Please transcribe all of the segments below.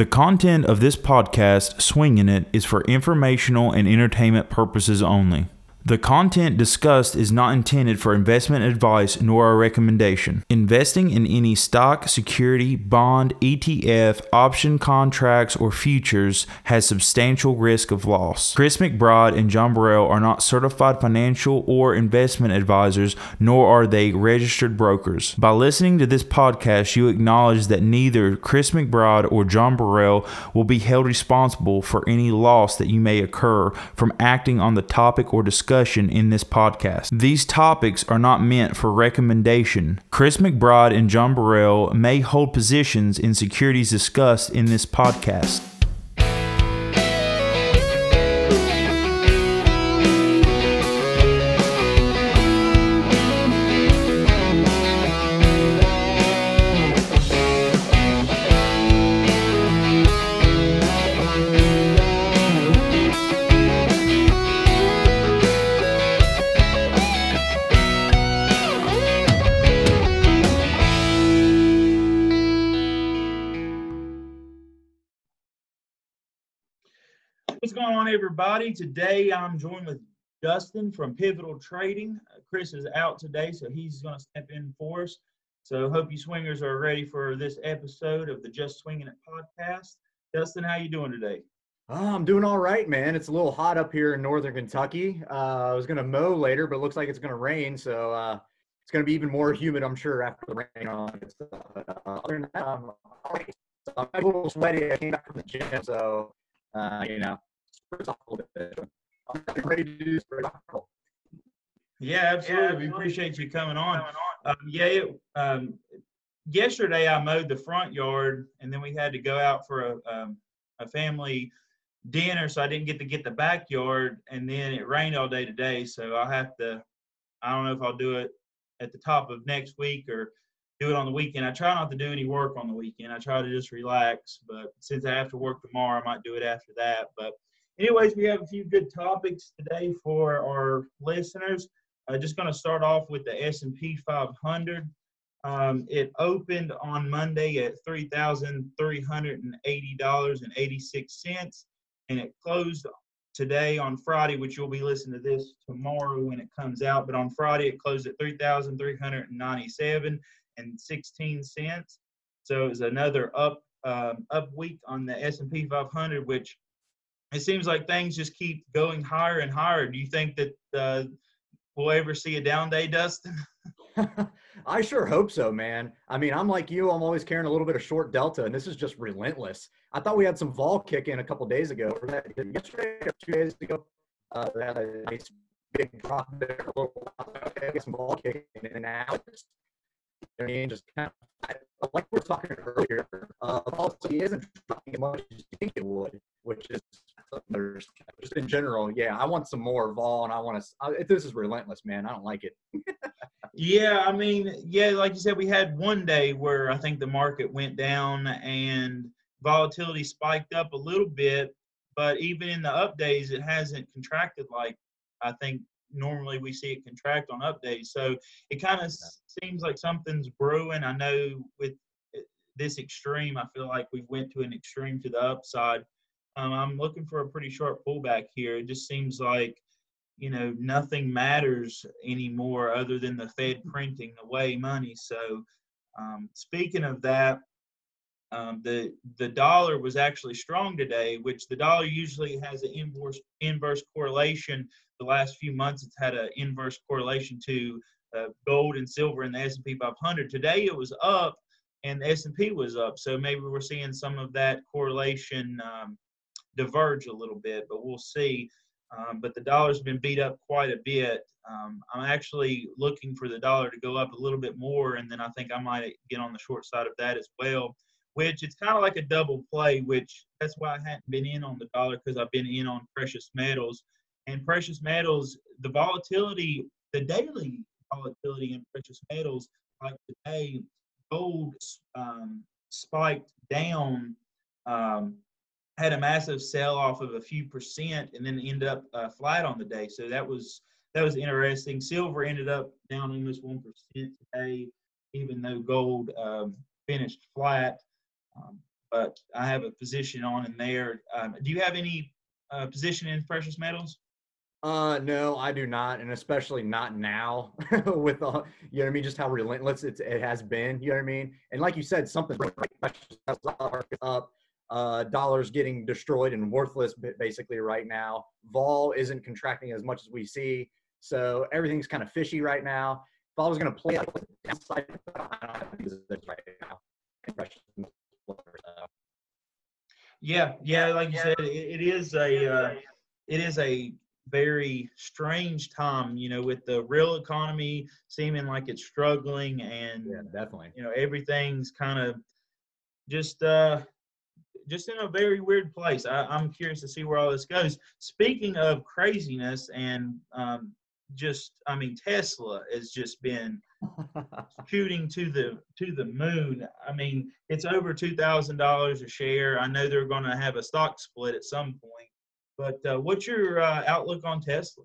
The content of this podcast, Swinging It, is for informational and entertainment purposes only. The content discussed is not intended for investment advice nor a recommendation. Investing in any stock, security, bond, ETF, option contracts, or futures has substantial risk of loss. Chris McBride and John Burrell are not certified financial or investment advisors, nor are they registered brokers. By listening to this podcast, you acknowledge that neither Chris McBride or John Burrell will be held responsible for any loss that you may occur from acting on the topic or discussion in this podcast. These topics are not meant for recommendation. Chris McBride and John Burrell may hold positions in securities discussed in this podcast. Everybody? Today I'm joined with Dustin from Pivotal Trading. Uh, Chris is out today, so he's going to step in for us. So hope you swingers are ready for this episode of the Just Swinging It podcast. Dustin, how you doing today? Oh, I'm doing all right, man. It's a little hot up here in northern Kentucky. Uh, I was going to mow later, but it looks like it's going to rain, so uh, it's going to be even more humid, I'm sure, after the rain on uh, other than that, I'm, I'm a little sweaty. I came back from the gym, so uh, you know, Yeah, absolutely. We appreciate you coming on. Um, yeah, it, um, yesterday I mowed the front yard, and then we had to go out for a, um, a family dinner, so I didn't get to get the backyard. And then it rained all day today, so I'll have to. I don't know if I'll do it at the top of next week or do it on the weekend. I try not to do any work on the weekend. I try to just relax. But since I have to work tomorrow, I might do it after that. But anyways, we have a few good topics today for our listeners. Uh, just going to start off with the S&P 500. Um, it opened on Monday at $3,380.86, and it closed today on Friday, which you'll be listening to this tomorrow when it comes out. But on Friday, it closed at 3,397 and 16 cents. So it was another up um, up week on the S&P 500, which it seems like things just keep going higher and higher. Do you think that uh, we'll ever see a down day, Dustin? I sure hope so, man. I mean, I'm like you. I'm always carrying a little bit of short delta, and this is just relentless. I thought we had some vol kick in a couple days ago. Yesterday or two days ago, uh, had a nice big drop there. A little some vol kick in, and now I mean, just kind of like we were talking earlier. Uh, volatility isn't dropping as much as you think it would, which is just in general, yeah, I want some more vol, and I want to. This is relentless, man. I don't like it. yeah, I mean, yeah, like you said, we had one day where I think the market went down and volatility spiked up a little bit, but even in the up days, it hasn't contracted like I think normally we see it contract on up days. So it kind of seems like something's brewing. I know with eh, this extreme, I feel like we went to an extreme to the upside um, I'm looking for a pretty short pullback here. It just seems like, you know, nothing matters anymore other than the Fed printing away money. So, um, speaking of that, um, the the dollar was actually strong today, which the dollar usually has an inverse inverse correlation. The last few months, it's had an inverse correlation to uh, gold and silver in the S&P 500. Today, it was up, and the S&P was up. So maybe we're seeing some of that correlation um, diverge a little bit, but we'll see. Um, but the dollar's been beat up quite a bit. Um, I'm actually looking for the dollar to go up a little bit more, and then I think I might get on the short side of that as well. Which it's kind of like a double play, which that's why I hadn't been in on the dollar because I've been in on precious metals. And precious metals, the volatility, the daily volatility in precious metals, like today, gold um, spiked down um, had a massive sell off of a few percent and then end up uh, flat on the day. So that was that was interesting. Silver ended up down almost one percent today, even though gold um, finished flat. Um, but I have a position on in there. Um, do you have any uh, position in precious metals? Uh, no, I do not, and especially not now with all, you know what I mean, just how relentless it's, it has been, you know what I mean? And like you said, something up, uh, dollars getting destroyed and worthless basically right now. Vol isn't contracting as much as we see, so everything's kind of fishy right now. If I was going to play downside, right now. Yeah, yeah, like you said, it, it is a uh, it is a very strange time, you know, with the real economy seeming like it's struggling and yeah, definitely. You know, everything's kind of just uh just in a very weird place. I, am curious to see where all this goes. Speaking of craziness and um, just, I mean, Tesla has just been shooting to the to the moon. I mean, it's over two thousand dollars a share. I know they're going to have a stock split at some point. But uh, what's your uh, outlook on Tesla?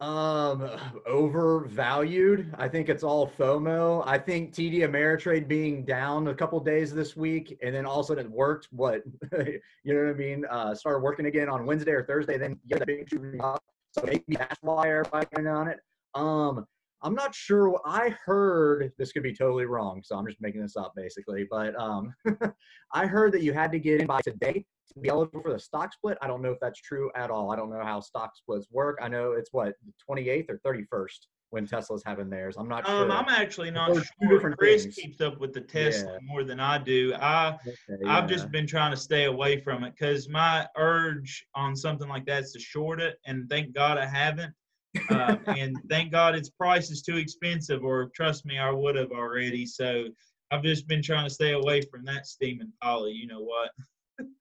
Um, overvalued. I think it's all FOMO. I think TD Ameritrade being down a couple days this week, and then all of a sudden it worked. What you know what I mean? Uh, started working again on Wednesday or Thursday. Then yeah, the big up. So maybe that's why everybody on it. Um, I'm not sure. I heard this could be totally wrong, so I'm just making this up basically. But um, I heard that you had to get in by today to be eligible for the stock split. I don't know if that's true at all. I don't know how stock splits work. I know it's what the 28th or 31st when Tesla's having theirs. I'm not um, sure. I'm actually not sure. Chris things. keeps up with the Tesla yeah. more than I do. I okay, yeah. I've just been trying to stay away from it because my urge on something like that is to short it, and thank God I haven't. Uh, and thank God its price is too expensive, or trust me, I would have already. So I've just been trying to stay away from that steaming poly. You know what?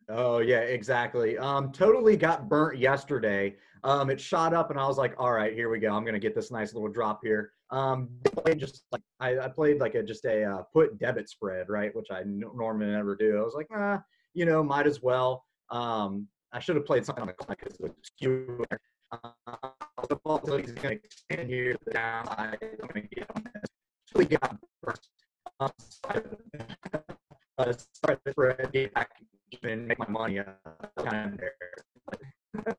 oh yeah, exactly. Um, totally got burnt yesterday. Um, it shot up, and I was like, "All right, here we go. I'm gonna get this nice little drop here." Um, just like I, I played like a just a uh, put debit spread, right, which I n- normally never do. I was like, "Ah, you know, might as well." Um, I should have played something on the clock because it was skew. Uh, the volatility is going to extend here to the downside. I'm going to get on this. Really got first. Uh, start the spread, get back even make my money uh, kind of there.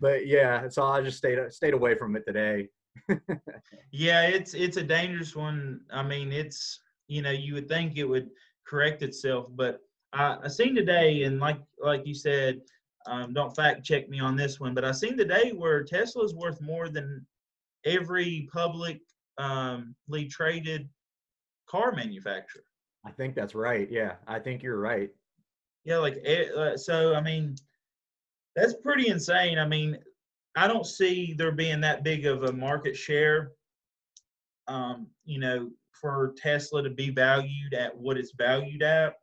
but yeah, so I just stayed stayed away from it today. yeah, it's it's a dangerous one. I mean, it's you know you would think it would correct itself, but I, I seen today, and like like you said, um, don't fact check me on this one, but I've seen today where Tesla is worth more than every publicly um, traded car manufacturer. I think that's right. Yeah, I think you're right. Yeah, like uh, so. I mean, that's pretty insane. I mean, I don't see there being that big of a market share. Um, you know, for Tesla to be valued at what it's valued at.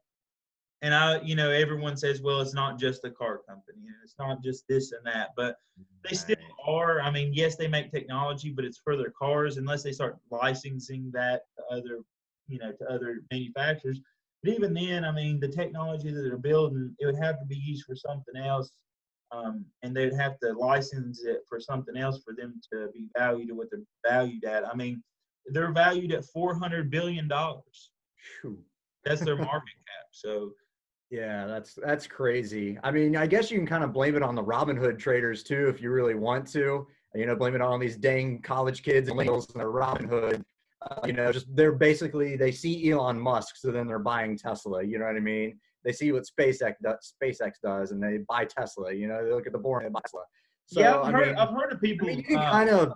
And I, you know, everyone says, well, it's not just a car company and it's not just this and that, but they still are. I mean, yes, they make technology, but it's for their cars unless they start licensing that to other, you know, to other manufacturers. But even then, I mean, the technology that they're building, it would have to be used for something else. Um, and they'd have to license it for something else for them to be valued at what they're valued at. I mean, they're valued at four hundred billion dollars. That's their market cap. So, yeah, that's that's crazy. I mean, I guess you can kind of blame it on the Robinhood traders too, if you really want to. You know, blame it on these dang college kids and millennials and their Robinhood uh, you know, just they're basically they see Elon Musk, so then they're buying Tesla. You know what I mean? They see what SpaceX does, SpaceX does, and they buy Tesla. You know, they look at the boring and buy Tesla. So, yeah, I've heard, mean, I've heard of people. I mean, you can uh, kind of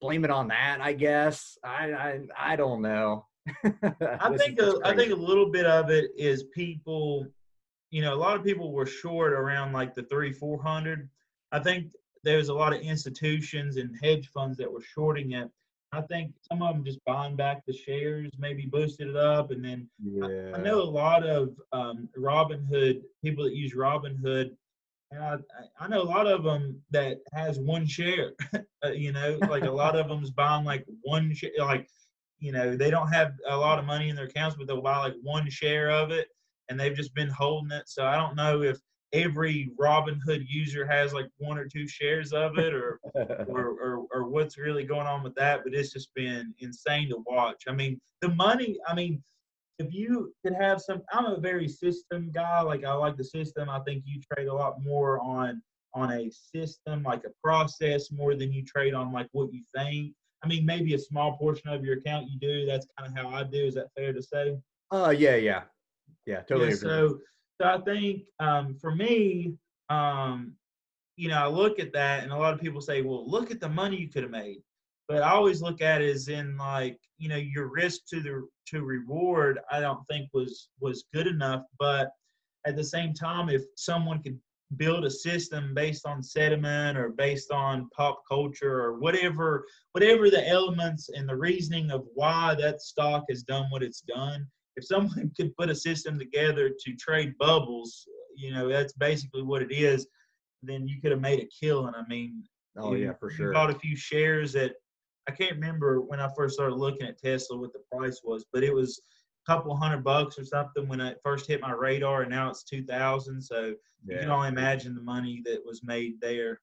blame it on that, I guess. I I, I don't know. I think a, I think a little bit of it is people. You know, a lot of people were short around like the three four hundred. I think there's a lot of institutions and hedge funds that were shorting it I think some of them just buying back the shares, maybe boosted it up, and then yeah. I, I, know a lot of um, Robinhood people that use Robinhood. And I, I know a lot of them that has one share. uh, you know, like a lot of them's buying like one share. Like, you know, they don't have a lot of money in their accounts, but they'll buy like one share of it, and they've just been holding it. So I don't know if every Robinhood user has like one or two shares of it, or, or, or or what's really going on with that. But it's just been insane to watch. I mean, the money. I mean, if you could have some, I'm a very system guy. Like I like the system. I think you trade a lot more on on a system, like a process, more than you trade on like what you think. I mean, maybe a small portion of your account you do. That's kind of how I do. Is that fair to say? Uh, yeah, yeah, yeah, totally. Yeah, so, so I think um, for me, um, you know, I look at that, and a lot of people say, "Well, look at the money you could have made." But I always look at it as in like, you know, your risk to the to reward. I don't think was was good enough. But at the same time, if someone could build a system based on sediment or based on pop culture or whatever whatever the elements and the reasoning of why that stock has done what it's done if someone could put a system together to trade bubbles you know that's basically what it is then you could have made a killing i mean oh you- yeah, for sure. bought a few shares at i can't remember when i first started looking at tesla what the price was but it was a couple hundred bucks or something when it first hit my radar and now it's 2000 so you can only imagine the money that was made there.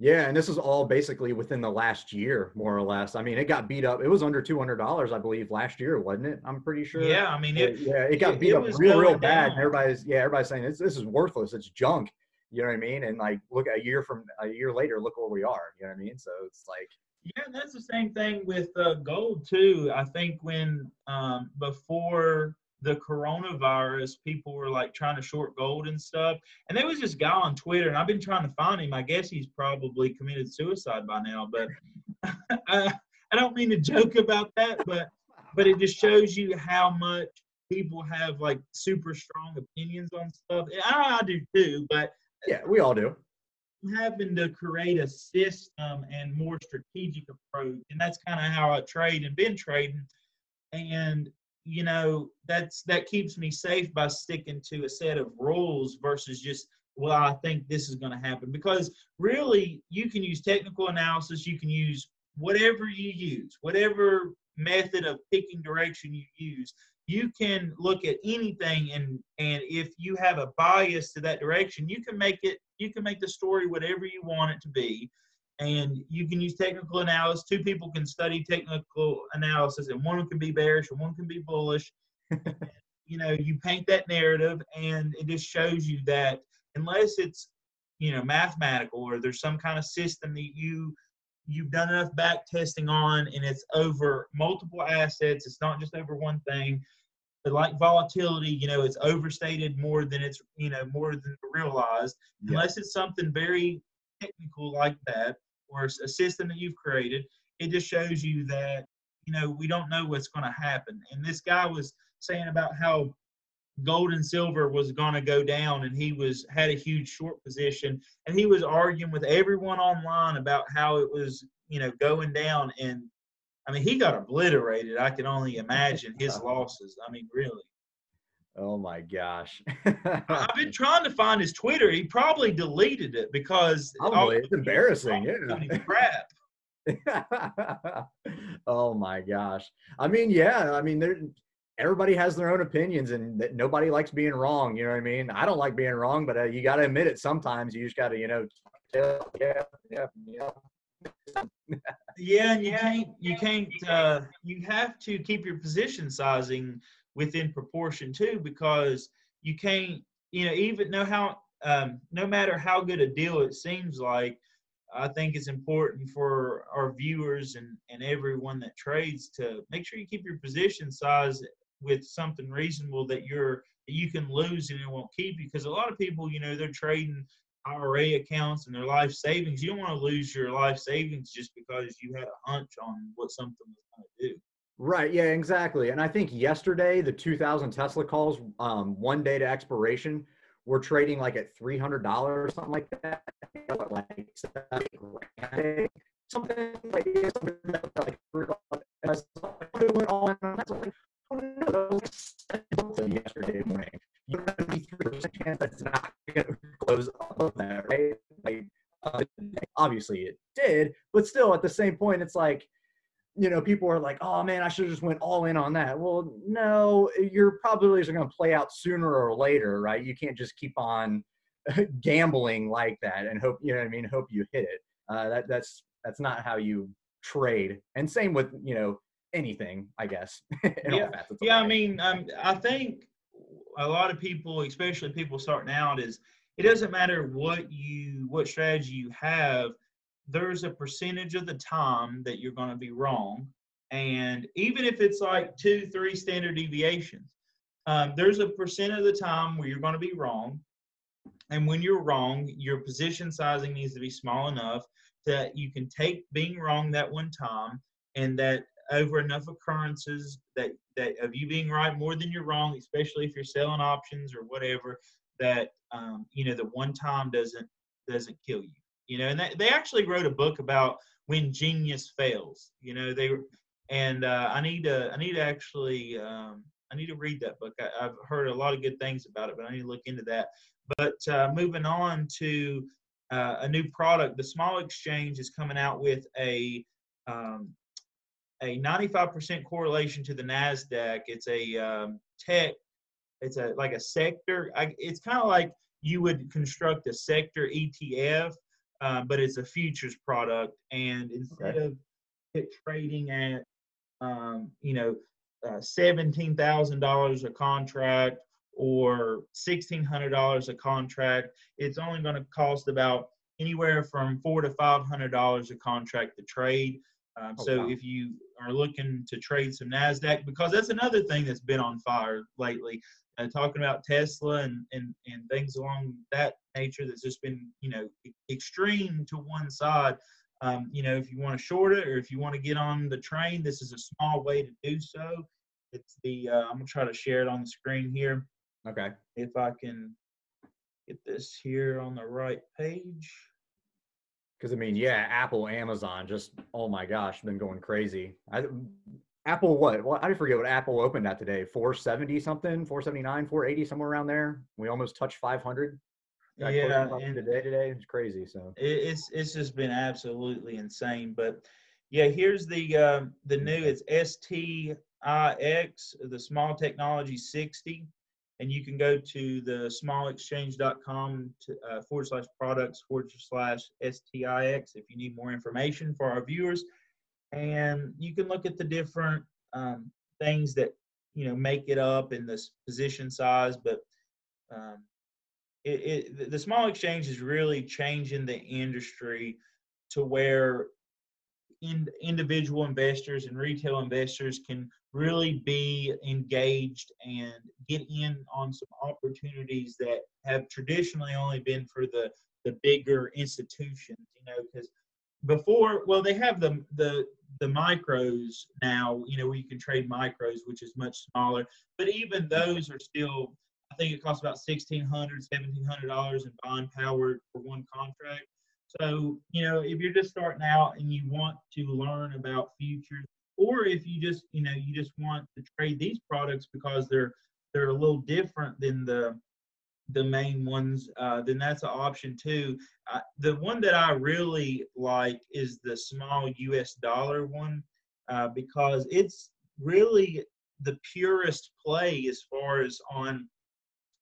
Yeah, and this is all basically within the last year, more or less. I mean, it got beat up. It was under two hundred dollars, I believe, last year, wasn't it? I'm pretty sure. Yeah, I mean it. yeah, it got it- beat it up real, real bad. And everybody's yeah, everybody's saying this this is worthless. It's junk. You know what I mean? And like, look a year from a year later, look where we are. You know what I mean? So it's like, Yeah, that's the same thing with uh, gold too. I think when um, before the coronavirus, people were like trying to short gold and stuff, and there was this guy on Twitter, and I've been trying to find him. I guess he's probably committed suicide by now, but I, I don't mean to joke about that, but but it just shows you how much people have like super strong opinions on stuff. I, I do too, but yeah, we all do. having to create a system and more strategic approach and that's kind of how i trade and been trading and you know that's that keeps me safe by sticking to a set of rules versus just well i think this is going to happen. Because really you can use technical analysis you can use whatever you use whatever method of picking direction you use you can look at anything and and if you have a bias to that direction you can make it you can make the story whatever you want it to be and you can use technical analysis. Two people can study technical analysis and one can be bearish and one can be bullish. You know you paint that narrative and it just shows you that unless it's you know mathematical or there's some kind of system that you you've done enough back testing on and it's over multiple assets it's not just over one thing but like volatility you know it's overstated more than it's you know more than realized. Yeah. unless it's something very technical like that or a system that you've created it just shows you that you know we don't know what's going to happen. And this guy was saying about how gold and silver was going to go down and he was had a huge short position and he was arguing with everyone online about how it was you know going down and i mean he got obliterated. I can only imagine his losses. I mean really Oh my gosh. i've been trying to find his twitter he probably deleted it because Probably. It's embarrassing, yeah. Crap oh my gosh. I mean, yeah. I mean, there. Everybody has their own opinions, and that nobody likes being wrong. You know what I mean? I don't like being wrong, but uh, you got to admit it. Sometimes you just got to, you know, tell- yeah, yeah, yeah. Yeah, and you can't you can't uh, you have to keep your position sizing within proportion too because you can't you know even know how um, no matter how good a deal it seems like I think it's important for our viewers and and everyone that trades to make sure you keep your position size with something reasonable that you're that you can lose and it won't keep you because a lot of people you know they're trading IRA accounts and their life savings. You don't want to lose your life savings just because you had a hunch on what something was going to do. Right. Yeah. Exactly. And I think yesterday the 2,000 Tesla calls, um, one day to expiration, were trading like at three hundred dollars or something like that. Like something like something like went was like, oh no, yesterday morning. You have a three percent chance that's not going to close above that, right? Like, uh, obviously it did, but still at the same point, it's like you know, people are like, "Oh man, I should have just went all in on that." Well, no, your probabilities are going to play out sooner or later, right? You can't just keep on gambling like that and hope, you know what I mean, hope you hit it. Uh, that that's that's not how you trade. And same with, you know, anything, I guess. yeah, yeah. I mean, um, I think a lot of people, especially people starting out, is it doesn't matter what you what strategy you have. There's a percentage of the time that you're going to be wrong, and even if it's like two, three standard deviations, um, there's a percent of the time where you're going to be wrong. And when you're wrong, your position sizing needs to be small enough that you can take being wrong that one time and that over enough occurrences that that of you being right more than you're wrong, especially if you're selling options or whatever, that um, you know the one time doesn't doesn't kill you. You know, and they, they actually wrote a book about when genius fails. You know, they and uh, I need to I need to actually um, I need to read that book. I, have heard a lot of good things about it, but I need to look into that. But uh, moving on to uh, a new product, the Small Exchange is coming out with a um, a 95% correlation to the Nasdaq. It's a um, tech. It's a like a sector. I, it's kind of like you would construct a sector ETF, uh, but it's a futures product. And instead okay. of it trading at um, you know uh, seventeen thousand dollars a contract or sixteen hundred dollars a contract, it's only going to cost about anywhere from four to five hundred dollars a contract to trade. Um, oh, so wow. if you are looking to trade some Nasdaq, because that's another thing that's been on fire lately, uh, talking about Tesla and, and and things along that nature that's just been you know extreme to one side. Um, you know, if you want to short it or if you want to get on the train, this is a small way to do so. It's the uh, I'm gonna try to share it on the screen here. Okay. If I can get this here on the right page. Because I mean, yeah, Apple, Amazon, just oh my gosh, been going crazy. I, Apple, what? Well, I forget what Apple opened at today. 470 something, 479, 480, somewhere around there. We almost touched 500. Got yeah, and today today it's crazy. So it's it's just been absolutely insane. But yeah, here's the uh, the new. It's STIX, the Small Technology 60 and you can go to the smallexchange.com to, uh, forward slash products forward slash STIX if you need more information for our viewers. And you can look at the different um, things that you know make it up in this position size, but um, it, it, the small exchange is really changing the industry to where in, individual investors and retail investors can really be engaged and get in on some opportunities that have traditionally only been for the the bigger institutions you know because before well they have the the the micros now you know where you can trade micros which is much smaller but even those are still think it costs about $1,600, 1700 dollars in buying power for one contract. So you know if you're just starting out and you want to learn about futures or if you just you know you just want to trade these products because they're they're a little different than the the main ones uh, then that's an option too. Uh, the one that i really like is the small us dollar one uh, because it's really the purest play as far as on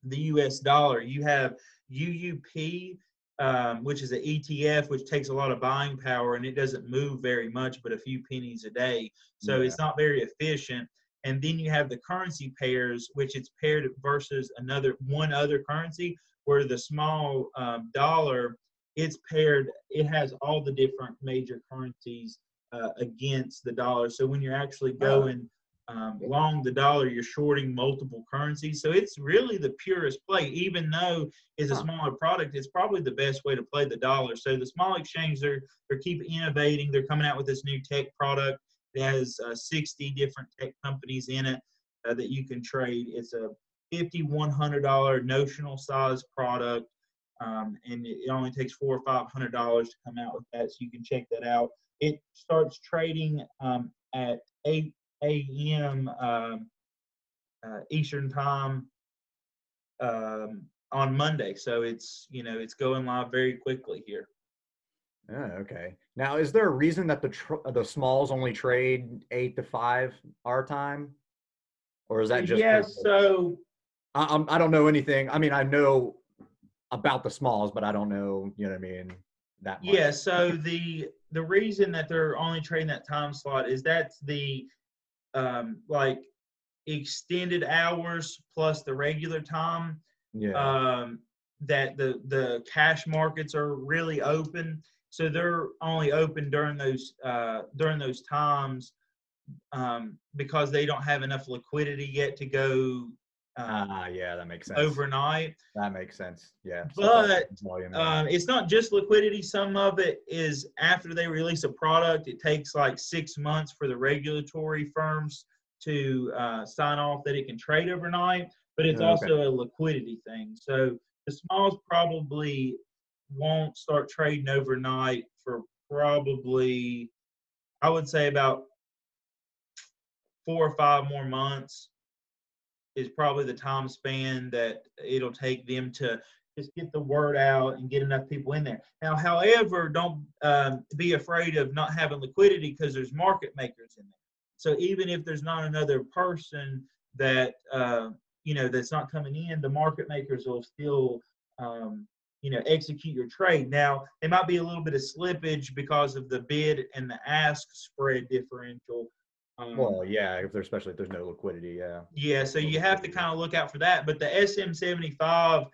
the us dollar you have uup um, which is an ETF, which takes a lot of buying power and it doesn't move very much, but a few pennies a day. So yeah. it's not very efficient. And then you have the currency pairs, which it's paired versus another one other currency, where the small um, dollar, it's paired. It has all the different major currencies uh, against the dollar. So when you're actually going um, long the dollar, you're shorting multiple currencies. So it's really the purest play, even though it's a smaller product. It's probably the best way to play the dollar. So the small exchange, they're they're keep innovating. They're coming out with this new tech product. It has uh, 60 different tech companies in it uh, that you can trade. It's a $5,100 notional size product. Um, and it only takes four or five hundred dollars to come out with that, so you can check that out. It starts trading um, at eight a.m. Um, uh, Eastern time um, on Monday. So it's you know it's going live very quickly here. Oh, okay. Now, is there a reason that the tr- the smalls only trade eight to five our time, or is that just? Yeah. So I, I'm, I don't know anything. I mean, I know about the smalls, but I don't know. You know what I mean? That. Much. Yeah. So the the reason that they're only trading that time slot is that's the um, like extended hours plus the regular time Yeah. um, that the the cash markets are really open. So they're only open during those uh, during those times um, because they don't have enough liquidity yet to go uh, Ah, yeah, that makes sense. overnight. That makes sense. Yeah. But. Um, it's not just liquidity. Some of it is after they release a product, it takes like six months for the regulatory firms to uh, sign off that it can trade overnight. But it's Okay. also a liquidity thing. So the smalls probably won't start trading overnight for probably, I would say, about four or five more months is probably the time span that it'll take them to just get the word out and get enough people in there. Now, however, don't um, be afraid of not having liquidity because there's market makers in there. So even if there's not another person that uh, you know that's not coming in, the market makers will still um, you know execute your trade. Now, there might be a little bit of slippage because of the bid and the ask spread differential. Um, well, yeah, if there's especially if there's no liquidity, yeah. yeah, so you have to kind of look out for that. But the SM75,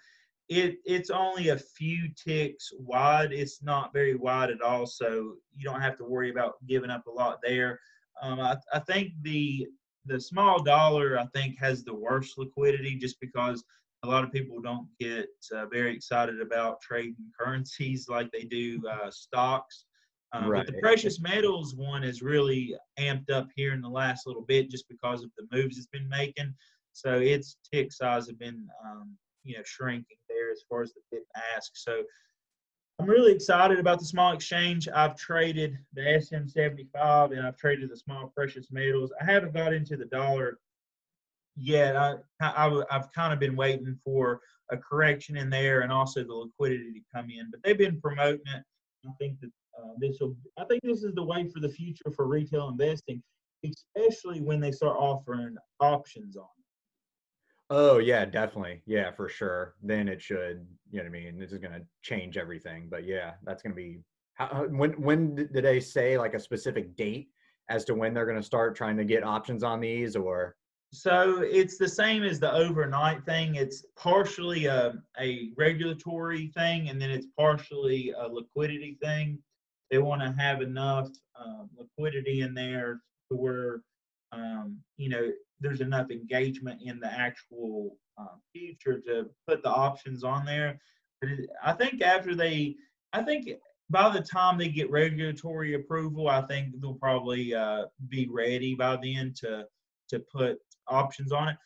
it it's only a few ticks wide. It's not very wide at all, so you don't have to worry about giving up a lot there. Um, I, I think the the small dollar I think has the worst liquidity just because a lot of people don't get uh, very excited about trading currencies like they do uh, stocks. Um, But the precious metals one is really amped up here in the last little bit just because of the moves it's been making. So its tick size have been, um, you know, shrinking there as far as the bid ask. So I'm really excited about the small exchange. I've traded the SM75 and I've traded the small precious metals. I haven't got into the dollar yet. I, I, I've kind of been waiting for a correction in there and also the liquidity to come in. But they've been promoting it. I think that uh, this will. I think this is the way for the future for retail investing, especially when they start offering options on. it. Oh yeah, definitely. Yeah, for sure. Then it should, you know what I mean? This is gonna change everything. But yeah, that's gonna be how, when when did they say like a specific date as to when they're gonna start trying to get options on these or So it's the same as the overnight thing. It's partially a, a regulatory thing, and then it's partially a liquidity thing. They want to have enough um, liquidity in there to where um, you know there's enough engagement in the actual uh, future to put the options on there. But I think after they, I think by the time they get regulatory approval, I think they'll probably uh, be ready by then to to put options on it.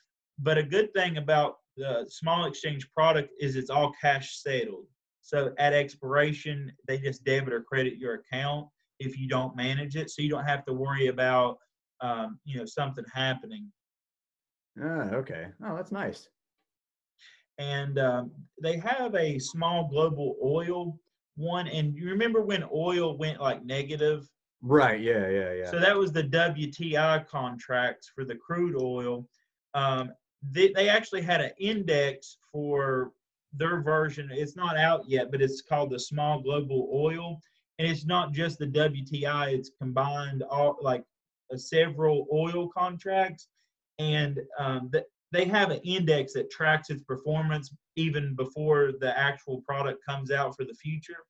But a good thing about the small exchange product is it's all cash settled. So at expiration, they just debit or credit your account if you don't manage it. So you don't have to worry about um, you know something happening. Ah, okay. Oh, that's nice. And um, they have a small global oil one. And you remember when oil went like negative? Right, yeah, yeah, yeah. So that was the WTI contracts for the crude oil. Um, they, they actually had an index for their version. It's not out yet, but it's called the Small Global Oil, and it's not just the WTI. It's combined all like uh, several oil contracts, and um, th- they have an index that tracks its performance even before the actual product comes out for the future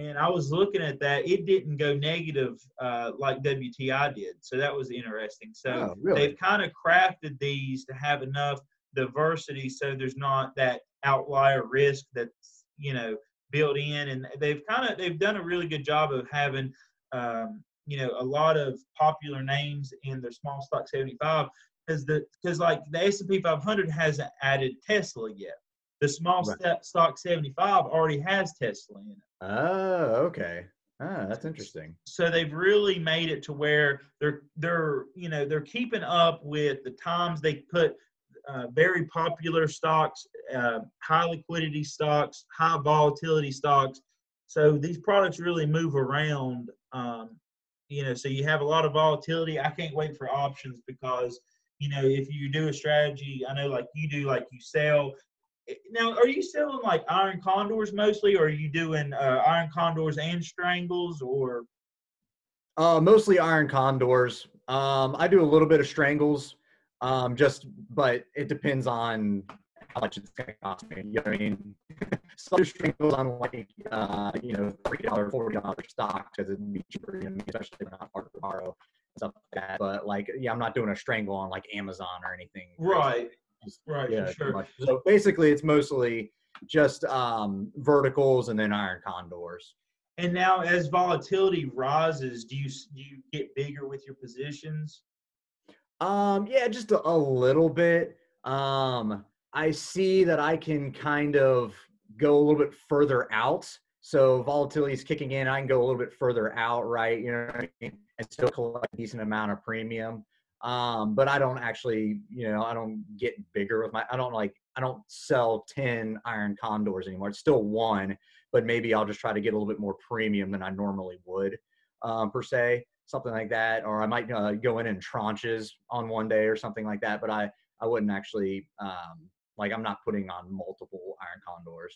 and I was looking at that. It didn't go negative uh, like WTI did, so that was interesting. So Oh, really? they've kind of crafted these to have enough diversity, so there's not that outlier risk that's you know built in, and they've kind of they've done a really good job of having um, you know a lot of popular names in their small stock 75 because the because like the S&P 500 hasn't added Tesla yet. The small Right. stock 75 already has Tesla in it. Oh, okay. Ah, that's interesting. so they've really made it to where they're they're you know they're keeping up with the times they put uh, very popular stocks uh, high liquidity stocks high volatility stocks. So these products really move around um, you know so you have a lot of volatility. I can't wait for options because you know if you do a strategy i know like you do like you sell. Eh, now are you selling like iron condors mostly or are you doing uh, iron condors and strangles or? Uh, mostly iron condors. Um, I do a little bit of strangles, um, just but it depends on how much it's gonna cost me. You know what I mean? Some strangles on like uh, you know three dollar, forty dollar stock because it'd be cheaper, you know, especially not hard to borrow stuff like that. But like, yeah, I'm not doing a strangle on like Amazon or anything. Right. Just- Right. yeah, sure. So basically, it's mostly just um, verticals and then iron condors. And now, as volatility rises, do you do you get bigger with your positions? Um, yeah, just a, a little bit. Um, I see that I can kind of go a little bit further out. So volatility is kicking in. I can go a little bit further out, right? You know I mean? And still collect a decent amount of premium. Um, but I don't actually, you know, I don't get bigger with my, I don't like, I don't sell 10 iron condors anymore. It's still one, but maybe I'll just try to get a little bit more premium than I normally would, um, per se, something like that. Or I might uh, go in in tranches on one day or something like that. But I, I wouldn't actually, um, like, I'm not putting on multiple iron condors.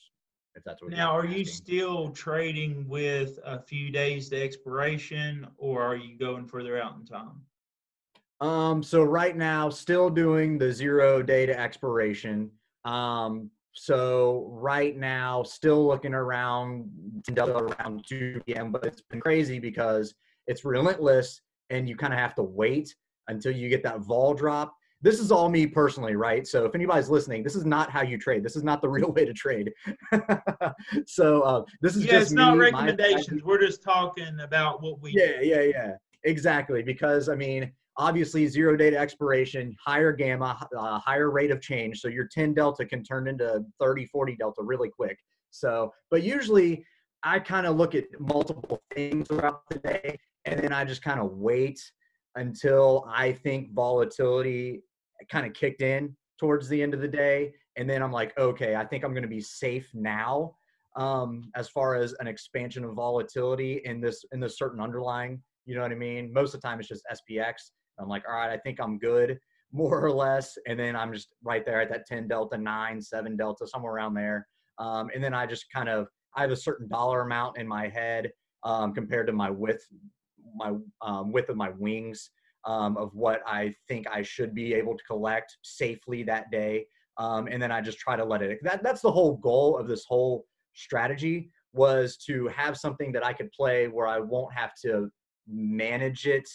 If that's what you're Now, are you still trading with a few days to expiration, or are you going further out in time? Um, so right now, still doing the zero day to expiration. Um, so right now, still looking around around 2 p.m. But it's been crazy because it's relentless, and you kind of have to wait until you get that vol drop. This is all me personally, right? So if anybody's listening, this is not how you trade. This is not the real way to trade. so uh, this is Yeah, just it's not me, my recommendations. We're just talking about what we. yeah, yeah, yeah. Exactly. Because I mean, obviously, zero data expiration, higher gamma, uh, higher rate of change. So your 10 delta can turn into 30, 40 delta really quick. So, but usually I kind of look at multiple things throughout the day and then I just kind of wait until I think volatility kind of kicked in towards the end of the day. And then I'm like, okay, I think I'm going to be safe now um, as far as an expansion of volatility in this in this certain underlying. You know what I mean? Most of the time it's just SPX. I'm like, all right, I think I'm good, more or less. And then I'm just right there at that 10 delta, nine, seven delta, somewhere around there. Um, and then I just kind of I have a certain dollar amount in my head um, compared to my width, my um, width of my wings um, of what I think I should be able to collect safely that day. Um, and then I just try to let it. That that's the whole goal of this whole strategy was to have something that I could play where I won't have to manage it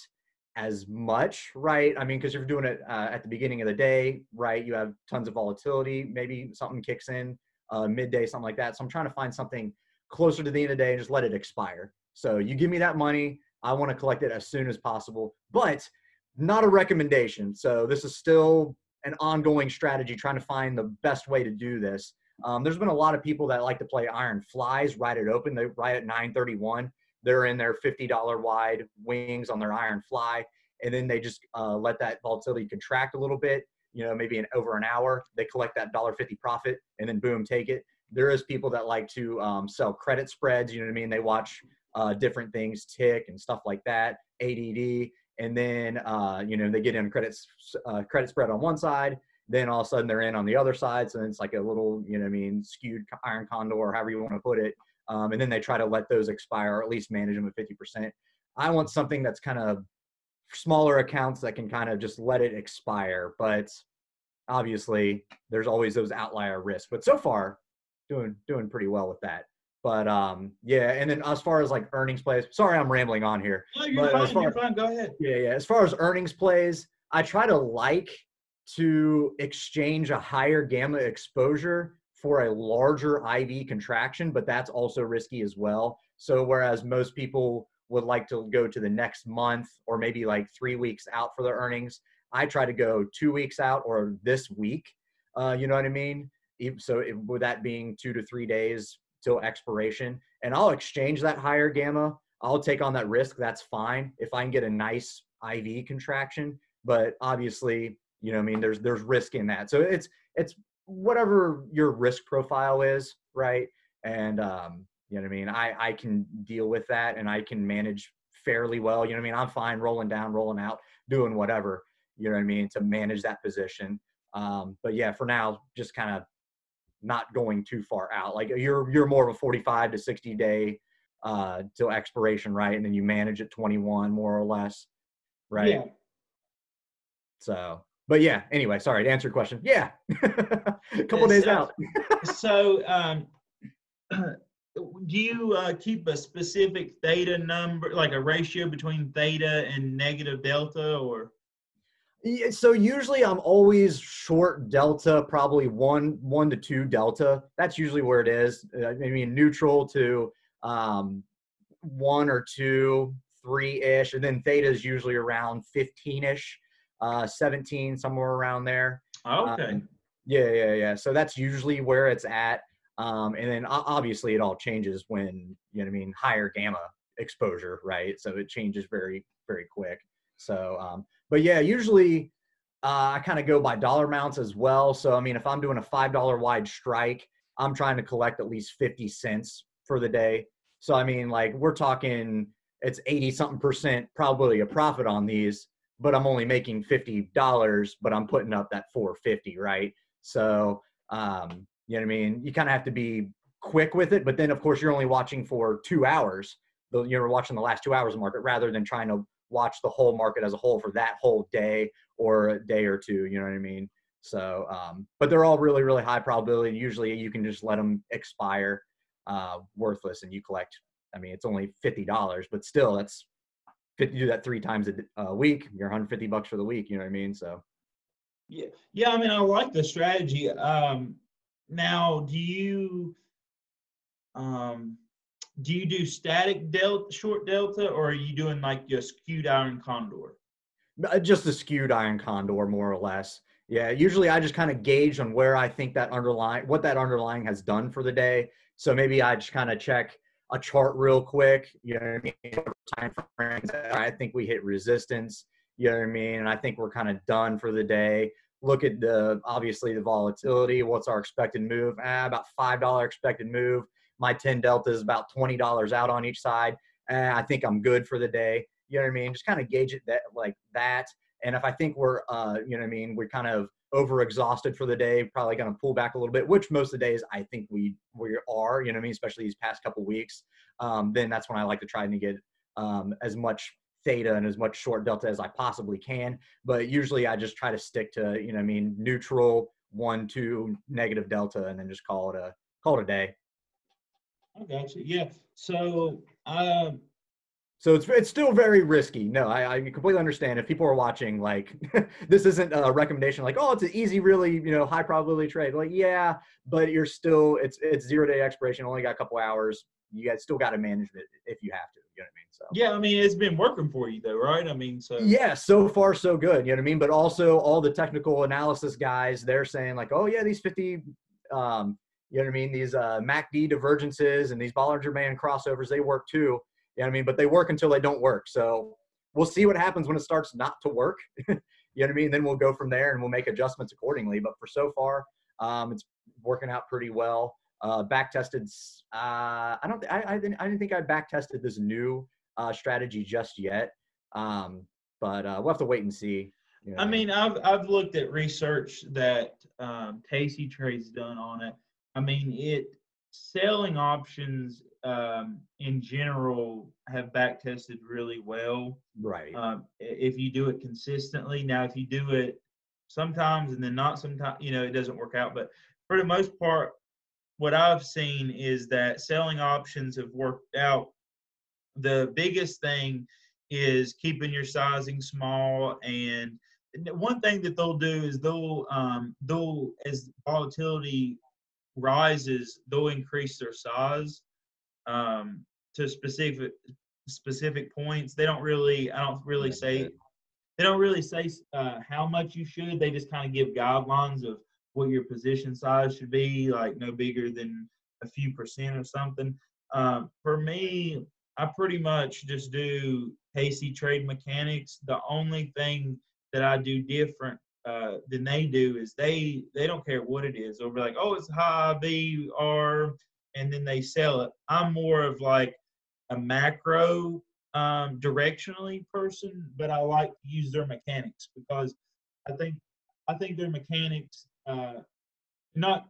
as much, right? I mean, because you're doing it uh, at the beginning of the day, right? You have tons of volatility. Maybe something kicks in uh, midday, something like that. So I'm trying to find something closer to the end of the day and just let it expire. So you give me that money, I want to collect it as soon as possible, but not a recommendation. So this is still an ongoing strategy, trying to find the best way to do this. Um, there's been a lot of people that like to play iron flies, ride it open. They ride at 931. They're in their $50 wide wings on their iron fly, and then they just uh, let that volatility contract a little bit. You know, maybe in over an hour, they collect that $1.50 profit, and then boom, take it. There is people that like to um, sell credit spreads. You know what I mean? They watch uh, different things tick and stuff like that, ADD, and then uh, you know they get in a credit uh, credit spread on one side. Then all of a sudden they're in on the other side, so it's like a little, you know, I mean, skewed iron condor, or however you want to put it. Um, and then they try to let those expire, or at least manage them at fifty percent. I want something that's kind of smaller accounts that can kind of just let it expire, but obviously there's always those outlier risks. But so far, doing doing pretty well with that. But um, yeah, and then as far as like earnings plays, sorry I'm rambling on here. No, you're But as fine. You're far- fine. Go ahead. Yeah, yeah. As far as earnings plays, I try to like to exchange a higher gamma exposure for a larger IV contraction, but that's also risky as well. So whereas most people would like to go to the next month or maybe like three weeks out for their earnings, I try to go two weeks out or this week. Uh, you know what I mean? So it, with that being two to three days till expiration, and I'll exchange that higher gamma I'll take on that risk. That's fine if I can get a nice IV contraction. But obviously, you know, I mean, there's there's risk in that. So it's it's whatever your risk profile is, right? And um, you know what I mean. I I can deal with that, and I can manage fairly well. You know what I mean. I'm fine rolling down, rolling out, doing whatever. You know what I mean to manage that position. Um, but yeah, for now, just kind of not going too far out. Like you're you're more of a 45 to 60 day uh till expiration, right? And then you manage at 21 more or less, right? Yeah. So, but yeah. Anyway, sorry to answer your question. Yeah, a couple days so, out. so, um, do you uh, keep a specific theta number, like a ratio between theta and negative delta, or? So usually I'm always short delta, probably one one to two delta. That's usually where it is. Uh, I mean, neutral to um, one or two, three ish, and then theta is usually around 15 ish, uh, 17, somewhere around there. Okay. Um, yeah, yeah, yeah. So that's usually where it's at. Um, and then obviously it all changes when you know what I mean higher gamma exposure, right? So it changes very very quick. So, um, but yeah, usually uh, I kind of go by dollar amounts as well. So I mean, if I'm doing a five dollar wide strike, I'm trying to collect at least fifty cents for the day. So I mean, like we're talking, it's eighty something percent probably a profit on these, but I'm only making fifty dollars, but I'm putting up that four fifty, right? So um, you know what I mean? You kind of have to be quick with it, but then of course you're only watching for two hours. You're watching the last two hours of market rather than trying to watch the whole market as a whole for that whole day or a day or two. You know what I mean? So, um, but they're all really, really high probability. Usually you can just let them expire uh, worthless and you collect. I mean, it's only $50, but still that's you do that three times a, a week, you're 150 bucks for the week. You know what I mean? So, yeah, yeah. I mean, I like the strategy. Um, now, do you um, do you do static delta, short delta, or are you doing like your skewed iron condor? Uh, just a skewed iron condor, more or less. Yeah, usually I just kind of gauge on where I think that underlying, what that underlying has done for the day. So maybe I just kind of check a chart real quick. You know what I mean? I think we hit resistance. You know what I mean? And I think we're kind of done for the day look at the obviously the volatility. What's our expected move? Ah, about five dollar expected move. My ten delta is about twenty dollars out on each side. And I think I'm good for the day. You know what I mean? Just kind of gauge it that like that. And if I think we're, uh, you know what I mean, we're kind of over exhausted for the day, probably going to pull back a little bit, which most of the days I think we we are, you know what I mean, especially these past couple weeks. Um, then that's when I like to try and get um, as much theta and as much short delta as I possibly can. But usually I just try to stick to, you know, I mean, neutral, one, two, negative delta, and then just call it a call it a day. I got you. Yeah. So um so it's it's still very risky. No, I, I completely understand. If people are watching, like this isn't a recommendation, like oh, it's an easy, really you know high probability trade. Like yeah, but you're still it's it's zero day expiration. Only got a couple hours. You guys still got to manage it if you have to. You know what I mean? So yeah, I mean it's been working for you though, right? I mean, so yeah, so far so good. You know what I mean? But also all the technical analysis guys, they're saying like, oh yeah, these fifty, um, you know what I mean? These uh, MACD divergences and these Bollinger Band crossovers, they work too. You know what I mean? But they work until they don't work. So we'll see what happens when it starts not to work. you know what I mean? Then we'll go from there and we'll make adjustments accordingly. But for so far, um, it's working out pretty well. Uh, back tested. Uh, I don't. I, I didn't. I didn't think I back tested this new uh, strategy just yet. Um, but uh, we'll have to wait and see. You know. I mean, I've I've looked at research that um, Tasty Trade's done on it. I mean, it selling options um, in general have back tested really well. Right. Um, if you do it consistently. Now, if you do it sometimes and then not sometimes, you know, it doesn't work out. But for the most part, what I've seen is that selling options have worked out the biggest thing is keeping your sizing small and one thing that they'll do is they'll um, they'll as volatility rises they'll increase their size um, to specific specific points. They don't really i don't really say they don't really say uh, how much you should. They just kind of give guidelines of what your position size should be like no bigger than a few percent or something. Um, for me I pretty much just do Tasty Trade Mechanics. The only thing that I do different uh, than they do is they they don't care what it is. They'll be like, oh, it's high IVR, and then they sell it. I'm more of like a macro um, directionally person, but I like to use their mechanics because I think I think their mechanics uh, not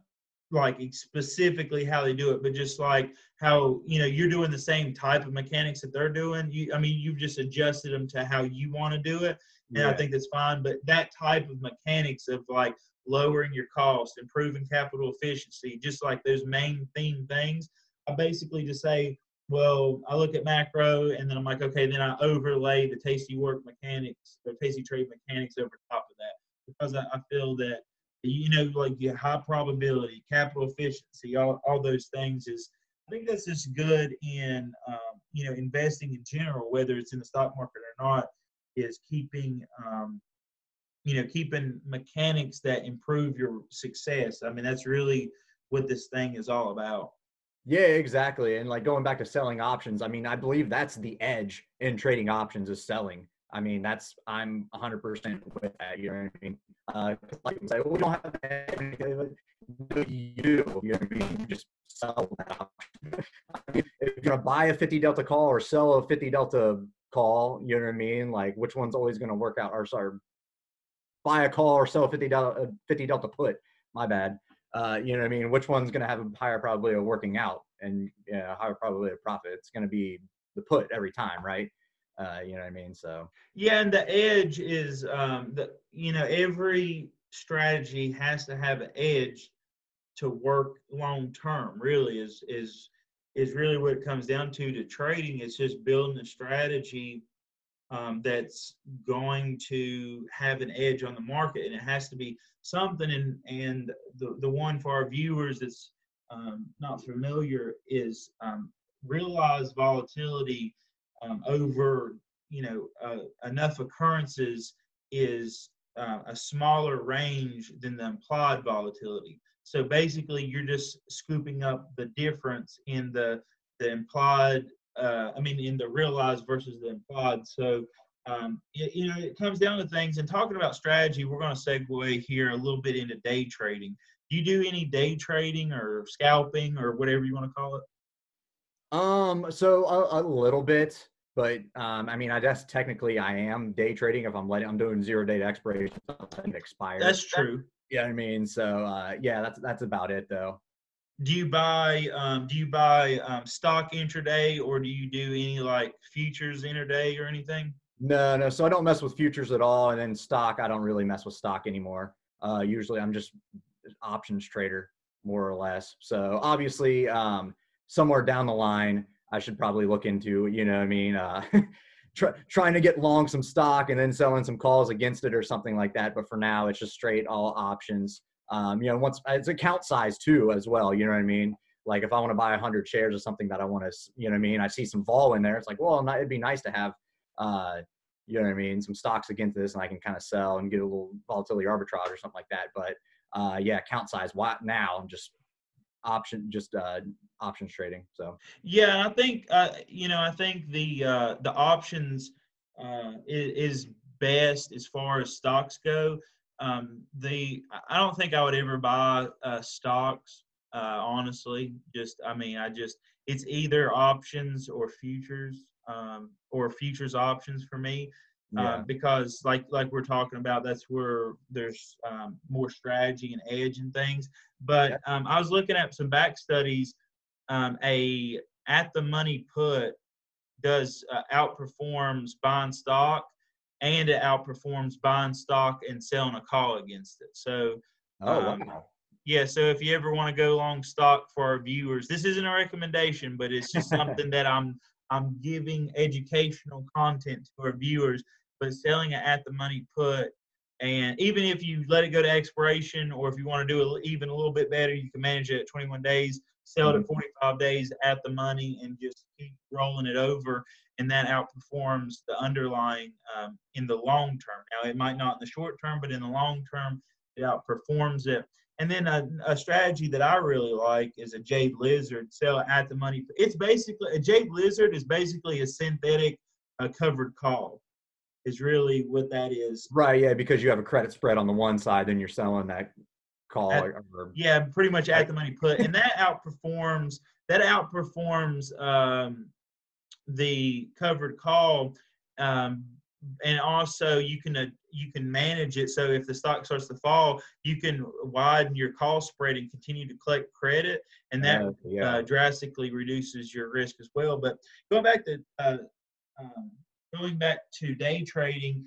like specifically how they do it, but just like how you know you're doing the same type of mechanics that they're doing. You, I mean, you've just adjusted them to how you want to do it. And I think that's fine. But that type of mechanics of like lowering your cost, improving capital efficiency, just like those main theme things, I basically just say, well, I look at macro and then I'm like, okay, then I overlay the tasty work mechanics or tasty trade mechanics over top of that because I, I feel that you know, like your high probability, capital efficiency, all, all those things is I think that's just good in um, you know investing in general, whether it's in the stock market or not, is keeping um, you know keeping mechanics that improve your success. I mean, that's really what this thing is all about. Yeah, exactly. And like going back to selling options, I mean, I believe that's the edge in trading options is selling. I mean, that's I'm 100% with that. You know what I mean? Uh, like say, well, we don't have that. You. You know what I mean? You just sell that option. if you're gonna buy a 50 delta call or sell a 50 delta call, you know what I mean? Like which one's always gonna work out? Or sorry, buy a call or sell 50 delta 50 delta put. My bad. Uh, you know what I mean? Which one's gonna have a higher probability of working out and yeah, higher probability of profit? It's gonna be the put every time, right? Uh, you know what I mean? So yeah, and the edge is um, the you know every strategy has to have an edge to work long term. Really is is is really what it comes down to to trading. It's just building a strategy um, that's going to have an edge on the market, and it has to be something. And and the the one for our viewers that's um, not familiar is um, realized volatility um, over you know uh, enough occurrences is uh, a smaller range than the implied volatility. So basically, you're just scooping up the difference in the the implied. Uh, I mean, in the realized versus the implied. So um, it, you know, it comes down to things. And talking about strategy, we're going to segue here a little bit into day trading. Do you do any day trading or scalping or whatever you want to call it? Um, so a, a little bit, but um, I mean, I guess technically I am day trading if I'm letting I'm doing zero date expiration and expire. That's true. Yeah, I mean, so uh, yeah, that's that's about it though. Do you buy um, do you buy um, stock intraday or do you do any like futures intraday or anything? No, no. So I don't mess with futures at all, and then stock I don't really mess with stock anymore. Uh, usually I'm just options trader more or less. So obviously, um, somewhere down the line, I should probably look into, you know, I mean, uh, try, trying to get long some stock and then selling some calls against it or something like that. But for now, it's just straight all options. Um, you know, once it's account size too as well. You know what I mean? Like if I want to buy 100 shares of something that I want to, you know what I mean? I see some vol in there. It's like, well, it'd be nice to have, uh, you know what I mean, some stocks against this, and I can kind of sell and get a little volatility arbitrage or something like that. But uh, yeah, account size. Why now? I'm just option just uh, options trading. So yeah, I think uh, you know I think the uh, the options uh, is, is best as far as stocks go. Um, the I don't think I would ever buy uh, stocks. Uh, honestly, just I mean I just it's either options or futures um, or futures options for me. Yeah. Um, because like like we're talking about that's where there's um, more strategy and edge and things but um, i was looking at some back studies um, a at the money put does uh, outperforms buying stock and it outperforms buying stock and selling a call against it so oh um, wow. yeah so if you ever want to go long stock for our viewers this isn't a recommendation but it's just something that i'm i'm giving educational content to our viewers but selling it at the money put. And even if you let it go to expiration, or if you want to do it even a little bit better, you can manage it at 21 days, sell it at mm-hmm. 45 days at the money, and just keep rolling it over. And that outperforms the underlying um, in the long term. Now, it might not in the short term, but in the long term, it outperforms it. And then a, a, strategy that I really like is a Jade Lizard, sell at the money. It's basically a Jade Lizard is basically a synthetic uh, covered call is really what that is. Right. Yeah, because you have a credit spread on the one side, then you're selling that call. At, or, yeah, pretty much at the money put, and that outperforms that outperforms um, the covered call. Um, and also you can uh, you can manage it so if the stock starts to fall you can widen your call spread and continue to collect credit and that uh, yeah. uh, drastically reduces your risk as well but going back to uh, um, going back to day trading,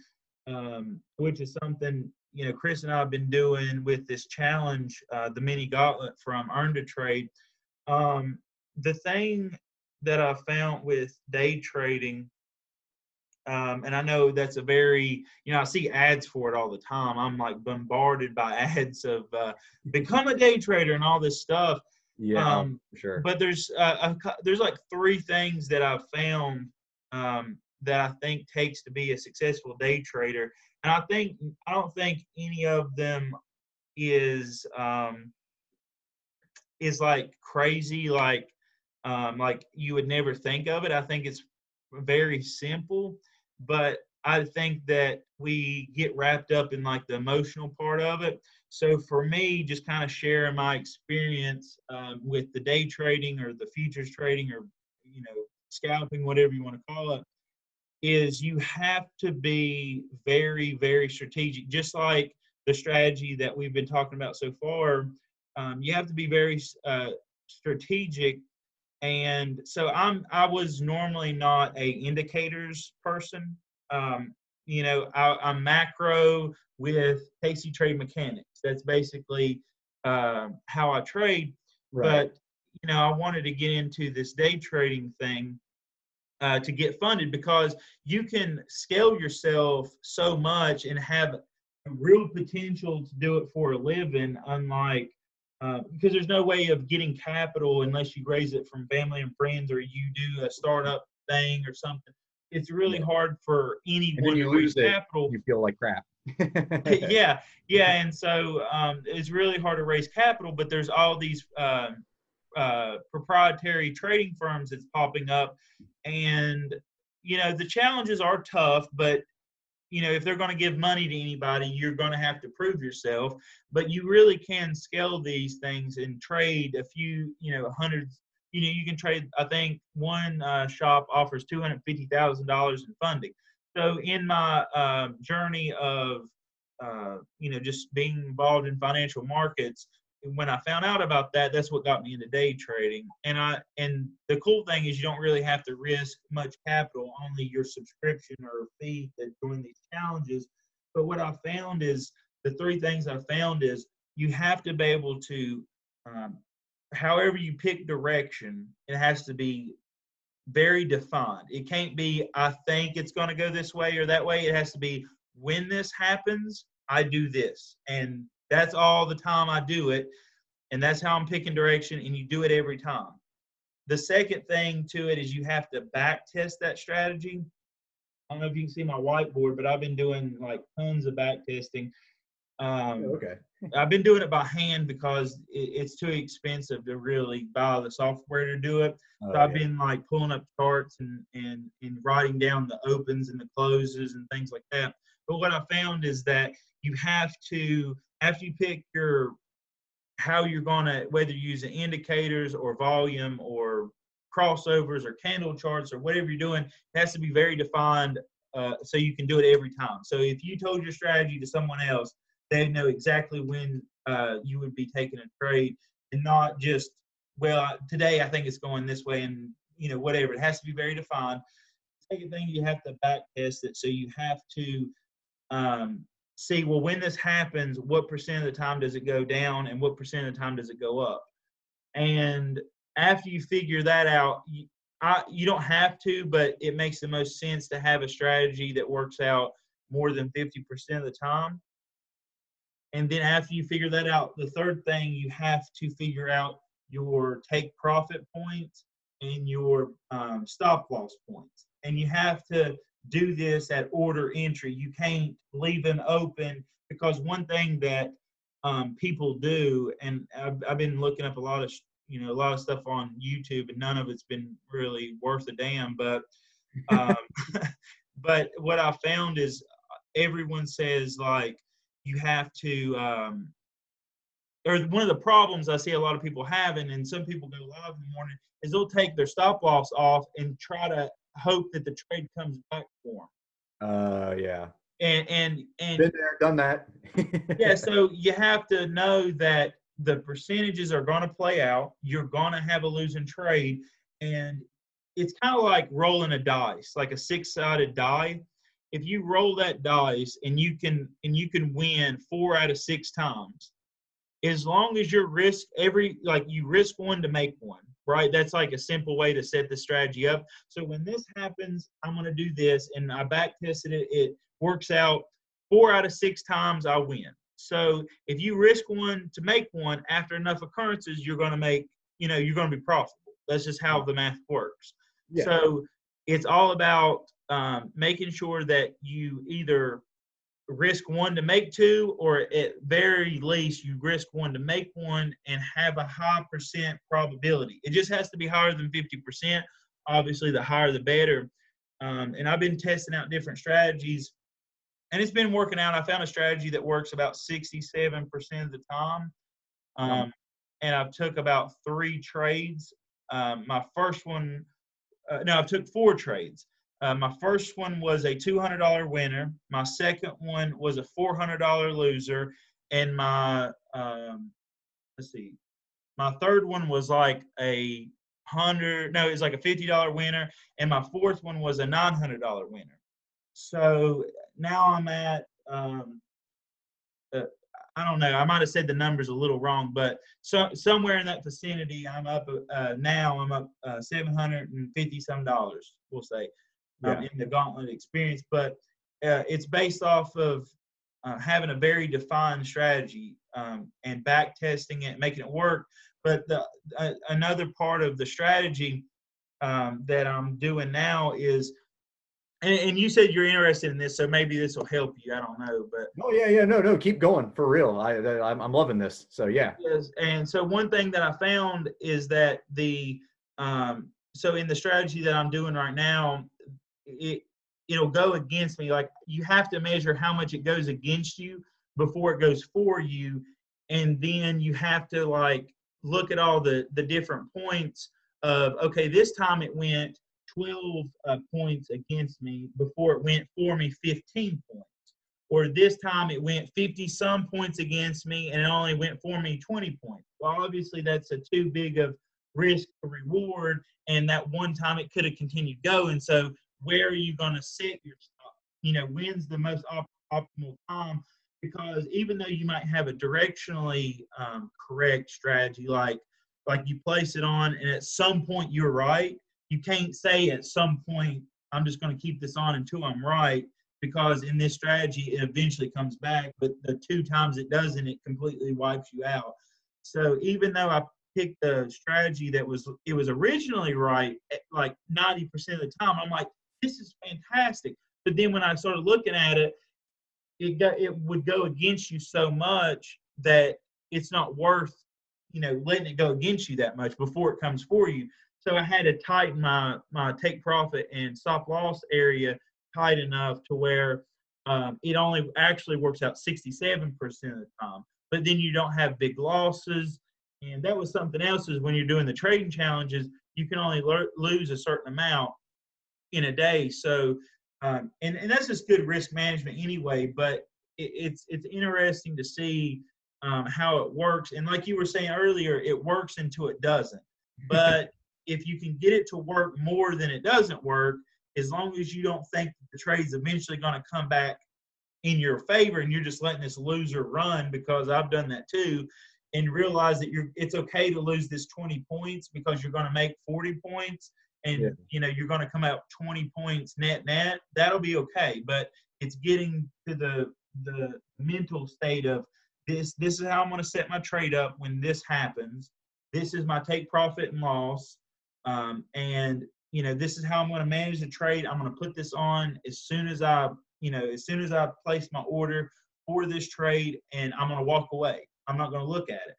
um, which is something you know Chris and I have been doing with this challenge, uh, the mini gauntlet from Earn to Trade. Um, the thing that I found with day trading, um, and I know that's a very, you know, I see ads for it all the time. I'm like bombarded by ads of uh, become a day trader and all this stuff. Yeah, um, sure. But there's uh, a, there's like three things that I've found um, that I think takes to be a successful day trader, and I think I don't think any of them is um, is like crazy, like um, like you would never think of it. I think it's very simple, but I think that we get wrapped up in like the emotional part of it. So for me, just kind of sharing my experience um, with the day trading or the futures trading or you know scalping, whatever you want to call it, is you have to be very very strategic. Just like the strategy that we've been talking about so far, um, you have to be very uh, strategic. And so i'm i was normally not a indicators person. Um, you know I, am macro with tasty trade mechanics. That's basically uh, how i trade. Right. but you know i wanted to get into this day trading thing uh, to get funded because you can scale yourself so much and have real potential to do it for a living unlike uh, because there's no way of getting capital unless you raise it from family and friends or you do a startup thing or something. It's really hard for anyone to raise capital. You feel like crap. yeah, yeah, and so um, it's really hard to raise capital. But there's all these uh, uh, proprietary trading firms that's popping up, and you know the challenges are tough, but you know, if they're going to give money to anybody, you're going to have to prove yourself. But you really can scale these things and trade a few, you know, hundreds. You know, you can trade. I think one uh, shop offers two hundred fifty thousand dollars in funding. So in my uh, journey of, uh, you know, just being involved in financial markets, when I found out about that, that's what got me into day trading. And I and the cool thing is you don't really have to risk much capital, only your subscription or fee to join these challenges. But what I found is the three things I found is you have to be able to, um, however you pick direction, it has to be very defined. It can't be I think it's going to go this way or that way. It has to be when this happens, I do this, and that's all the time I do it. And that's how I'm picking direction, and you do it every time. The second thing to it is you have to back test that strategy. I don't know if you can see my whiteboard, but I've been doing like tons of back testing. Um, oh, okay. I've been doing it by hand because it, it's too expensive to really buy the software to do it. Oh, so I've yeah. been like pulling up charts and, and and writing down the opens and the closes and things like that. But what I found is that you have to after you pick your how you're going to whether you're using indicators or volume or crossovers or candle charts or whatever you're doing it has to be very defined uh, so you can do it every time. So if you told your strategy to someone else they know exactly when uh, you would be taking a trade and not just well today i think it's going this way and you know whatever. It has to be very defined. Second thing you have to back test it. So you have to um, see well when this happens what percent of the time does it go down and what percent of the time does it go up? And after you figure that out you, I, you don't have to but it makes the most sense to have a strategy that works out more than 50% of the time. And then after you figure that out the third thing you have to figure out your take profit points and your um, stop loss points. And you have to do this at order entry. You can't leave them open because one thing that um, people do, and I've, I've, been looking up a lot of you know a lot of stuff on YouTube, and none of it's been really worth a damn. But um, but what I found is everyone says like you have to. Um, or one of the problems I see a lot of people having, and some people go live in the morning, is they'll take their stop loss off and try to hope that the trade comes back for them. Uh, yeah. And and and been there, done that. yeah. So you have to know that the percentages are going to play out. You're going to have a losing trade, and it's kind of like rolling a dice, like a six-sided die. if you roll that dice and you can and you can win four out of six times, as long as your risk every like you risk one to make one, right? That's like a simple way to set the strategy up. So when this happens, I'm gonna do this, and I back tested it. It works out four out of six times I win. So if you risk one to make one after enough occurrences, you're gonna make you know you're gonna be profitable. That's just how the math works. Yeah. So it's all about um, making sure that you either risk one to make two, or at very least you risk one to make one and have a high percent probability. It just has to be higher than 50%. Obviously, the higher the better. Um, and I've been testing out different strategies, and it's been working out. I found a strategy that works about 67% of the time. Um, and I've took about three trades. Um, my first one, uh, no, I took four trades. Uh, my first one was a $200 winner. My second one was a $400 loser, and my um, let's see, my third one was like a hundred. No, it was like a $50 winner, and my fourth one was a $900 winner. So now I'm at um, uh, I don't know. I might have said the numbers a little wrong, but so somewhere in that vicinity, I'm up. Uh, now I'm up uh, seven hundred and fifty some dollars. We'll say um, Yeah. in the gauntlet experience, but uh, it's based off of uh, having a very defined strategy um, and back testing it, making it work. But the uh, another part of the strategy um, that I'm doing now is, and, and you said you're interested in this, so maybe this will help you. I don't know, but Oh yeah, yeah, no, no, keep going for real. I, I I'm, I'm loving this. So yeah, Yes, and so one thing that I found is that the um, so in the strategy that I'm doing right now, it it'll go against me. Like you have to measure how much it goes against you before it goes for you, and then you have to like look at all the the different points of okay, this time it went 12 uh, points against me before it went for me 15 points or this time it went 50 some points against me and it only went for me 20 points. Well, obviously that's a too big of risk reward, and that one time it could have continued going. So where are you going to set your? You know, when's the most op- optimal time? Because even though you might have a directionally um, correct strategy, like like you place it on, and at some point you're right, you can't say at some point I'm just going to keep this on until I'm right because in this strategy it eventually comes back but the two times it doesn't it completely wipes you out so even though i picked the strategy that was it was originally right like 90% of the time i'm like this is fantastic but then when i started looking at it it got it would go against you so much that it's not worth you know letting it go against you that much before it comes for you so i had to tighten my my take profit and stop loss area tight enough to where um, it only actually works out 67% of the time. But then you don't have big losses. And that was something else is when you're doing the trading challenges, you can only lear- lose a certain amount in a day. So, um, and, and that's just good risk management anyway. But it, it's it's interesting to see um, how it works. And like you were saying earlier, it works until it doesn't. But if you can get it to work more than it doesn't work, as long as you don't think the trade's eventually going to come back in your favor and you're just letting this loser run because I've done that too and realize that you're it's okay to lose this 20 points because you're going to make 40 points and Yeah. you know you're going to come out 20 points net net that'll be okay but it's getting to the the mental state of this this is how I'm going to set my trade up when this happens this is my take profit and loss um, and you know, this is how I'm going to manage the trade. I'm going to put this on as soon as I, you know, as soon as I place my order for this trade, and I'm going to walk away. I'm not going to look at it.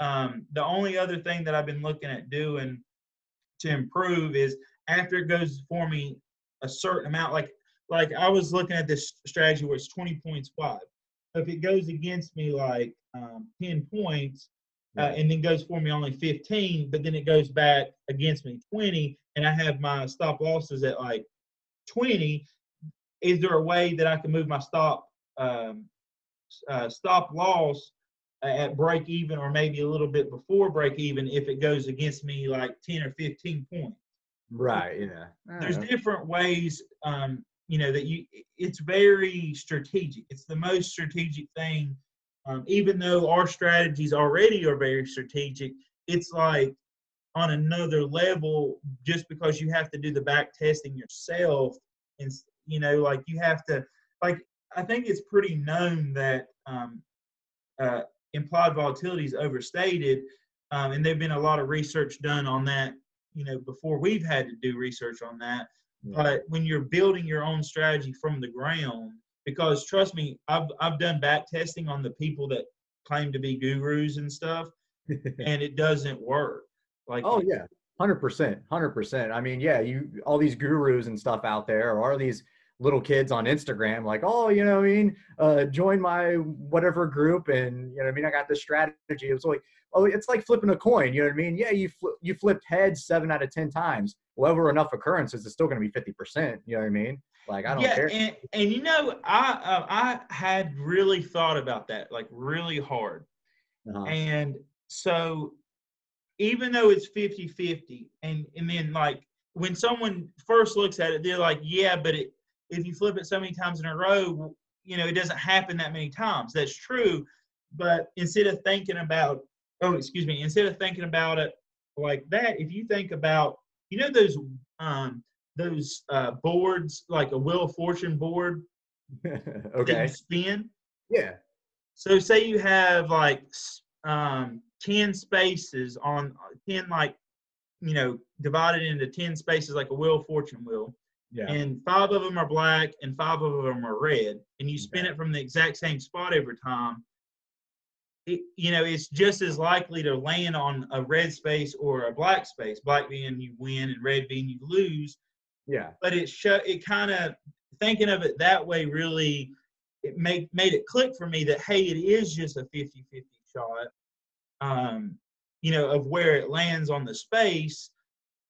Um, the only other thing that I've been looking at doing to improve is after it goes for me a certain amount, like like I was looking at this strategy where it's 20 points wide. If it goes against me like um, 10 points, uh, and then goes for me only 15, but then it goes back against me 20, and I have my stop losses at like 20. Is there a way that I can move my stop um, uh, stop loss at break even, or maybe a little bit before break even, if it goes against me like 10 or 15 points? right, yeah. There's Alright. different ways um, you know that you it's very strategic. It's the most strategic thing. Um, even though our strategies already are very strategic, it's like on another level just because you have to do the back testing yourself and you know like you have to like i think it's pretty known that um, uh, implied volatility is overstated um, and there've been a lot of research done on that you know before we've had to do research on that yeah. but when you're building your own strategy from the ground because trust me i've, I've done back testing on the people that claim to be gurus and stuff and it doesn't work like oh yeah Hundred percent, hundred percent. I mean, yeah, you all these gurus and stuff out there, or these little kids on Instagram, like, oh, you know, I mean, uh, join my whatever group, and you know, I mean, I got this strategy. It's like, oh, it's like flipping a coin. You know what I mean? Yeah, you fl- you flipped heads seven out of ten times. Well, over enough occurrences, it's still going to be fifty percent. You know what I mean? Like, I don't yeah, care. And, and you know, I uh, I had really thought about that, like really hard, uh-huh. and so even though it's 50 50 and and then like when someone first looks at it they're like yeah but it, if you flip it so many times in a row you know it doesn't happen that many times. That's true but instead of thinking about oh excuse me instead of thinking about it like that if you think about you know those um those uh boards like a wheel of fortune board okay. spin? Yeah. So say you have like um 10 spaces on 10 like you know divided into 10 spaces like a wheel fortune wheel yeah. and five of them are black and five of them are red and you spin okay. it from the exact same spot every time it, you know it's just as likely to land on a red space or a black space black being you win and red being you lose yeah but it show it kind of thinking of it that way really it made made it click for me that hey it is just a 50-50 shot um, you know, of where it lands on the space,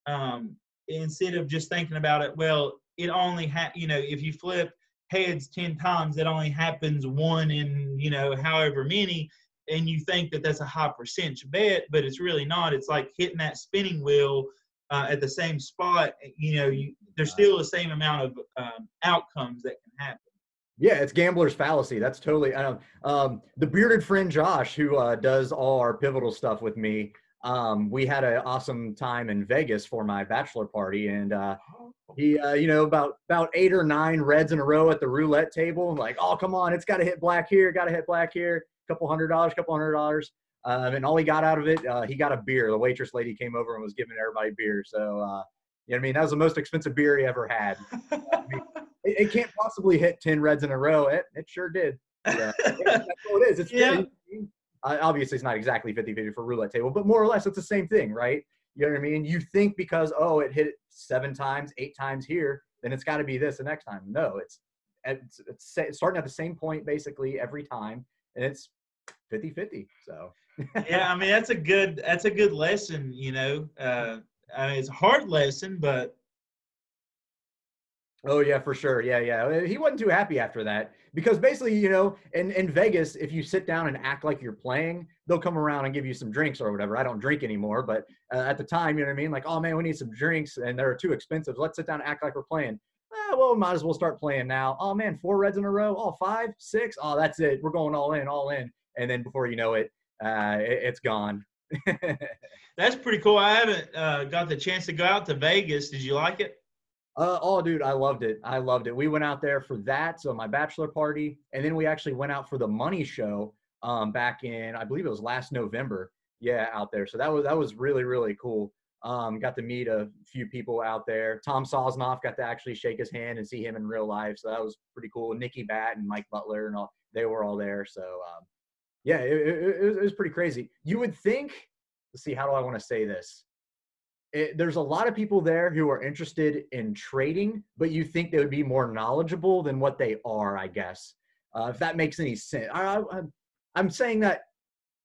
um, instead of just thinking about it, well, it only ha you know, if you flip heads 10 times, it only happens one in, you know, however many, and you think that that's a high percentage bet, but it's really not. It's like hitting that spinning wheel uh, at the same spot. You know, you, there's still the same amount of um, outcomes that can happen. Yeah, it's gambler's fallacy. That's totally. I don't. Um, the bearded friend Josh, who uh, does all our pivotal stuff with me, um, we had an awesome time in Vegas for my bachelor party, and uh, he, uh, you know, about about eight or nine reds in a row at the roulette table. I'm like, oh, come on, it's got to hit black here, got to hit black here. a Couple hundred dollars, couple hundred dollars, um, and all he got out of it, uh, he got a beer. The waitress lady came over and was giving everybody beer. So, uh, you know, I mean, that was the most expensive beer he ever had. I mean, it, it, can't possibly hit 10 reds in a row. It, it sure did. Yeah. that's what it is. It's yeah. Obviously it's not exactly 50 50 for roulette table, but more or less it's the same thing, right? You know what I mean? You think because, oh, it hit seven times, eight times here, then it's got to be this the next time. No, it's, it's, it's starting at the same point basically every time, and it's 50 50. So, yeah, I mean, that's a good, that's a good lesson, you know. Uh, I mean, it's a hard lesson, but Oh yeah, for sure. Yeah, yeah. Uh, he wasn't too happy after that because basically, you know, in in Vegas, if you sit down and act like you're playing, they'll come around and give you some drinks or whatever. I don't drink anymore, but uh, at the time, you know what I mean? Like, oh man, we need some drinks, and they're too expensive. Let's sit down and act like we're playing. Ah, well, we might as well start playing now. Oh man, four reds in a row. Oh, five, six. Oh, that's it. We're going all in, all in. And then before you know it, uh, it it's gone. that's pretty cool. I haven't uh, got the chance to go out to Vegas. Did you like it? Uh, oh, dude, I loved it. I loved it. We went out there for that, so my bachelor party, and then we actually went out for the money show um, back in, I believe it was last November. Yeah, out there. So that was that was really really cool. Um, got to meet a few people out there. Tom Sosnoff got to actually shake his hand and see him in real life, so that was pretty cool. Nikki Bat and Mike Butler and all they were all there. So um, yeah, it, it, it was pretty crazy. You would think. Let's see, how do I want to say this? It, there's a lot of people there who are interested in trading, but you think they would be more knowledgeable than what they are, I guess. Uh, if that makes any sense. I, I'm saying that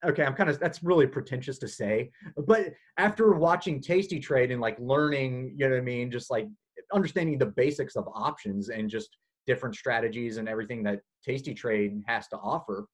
okay i'm kind of that's really pretentious to say but after watching tasty trade and like learning you know what i mean just like understanding the basics of options and just different strategies and everything that tasty trade has to offer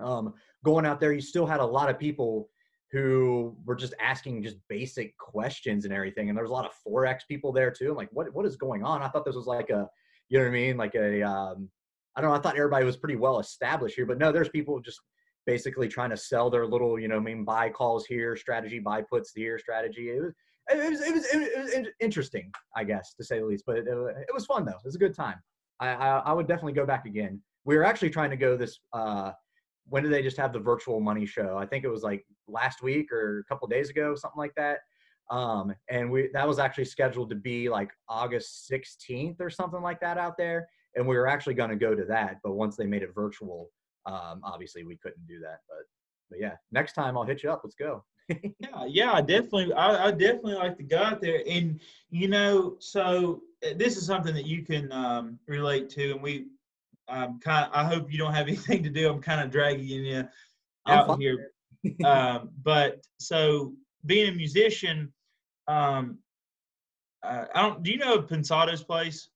um, going out there you still had a lot of people who were just asking just basic questions and everything. And there was a lot of forex people there too. I'm like, what what is going on? I thought this was like a You know what I mean? Like a, um, I don't know. I thought everybody was pretty well established here, but no, there's people just basically trying to sell their little, you know, I mean, buy calls here, strategy, buy puts here, strategy. It was, it was, it was, it was interesting, I guess, to say the least. But it, it was fun though. It was a good time. I, I, I would definitely go back again. We were actually trying to go this. Uh, when did they just have the virtual money show? I think it was like last week or a couple days ago, something like that. Um, and we that was actually scheduled to be like August 16th or something like that out there. And we were actually going to go to that, but once they made it virtual, um, obviously we couldn't do that. But but yeah, next time I'll hit you up. Let's go. yeah, yeah, I definitely, I, I, definitely like to go out there, and you know, so uh, this is something that you can um, relate to, and we, um, kind, of, I hope you don't have anything to do. I'm kind of dragging you out here, um, but so being a musician, um, uh, I don't. Do you know Pensado's place?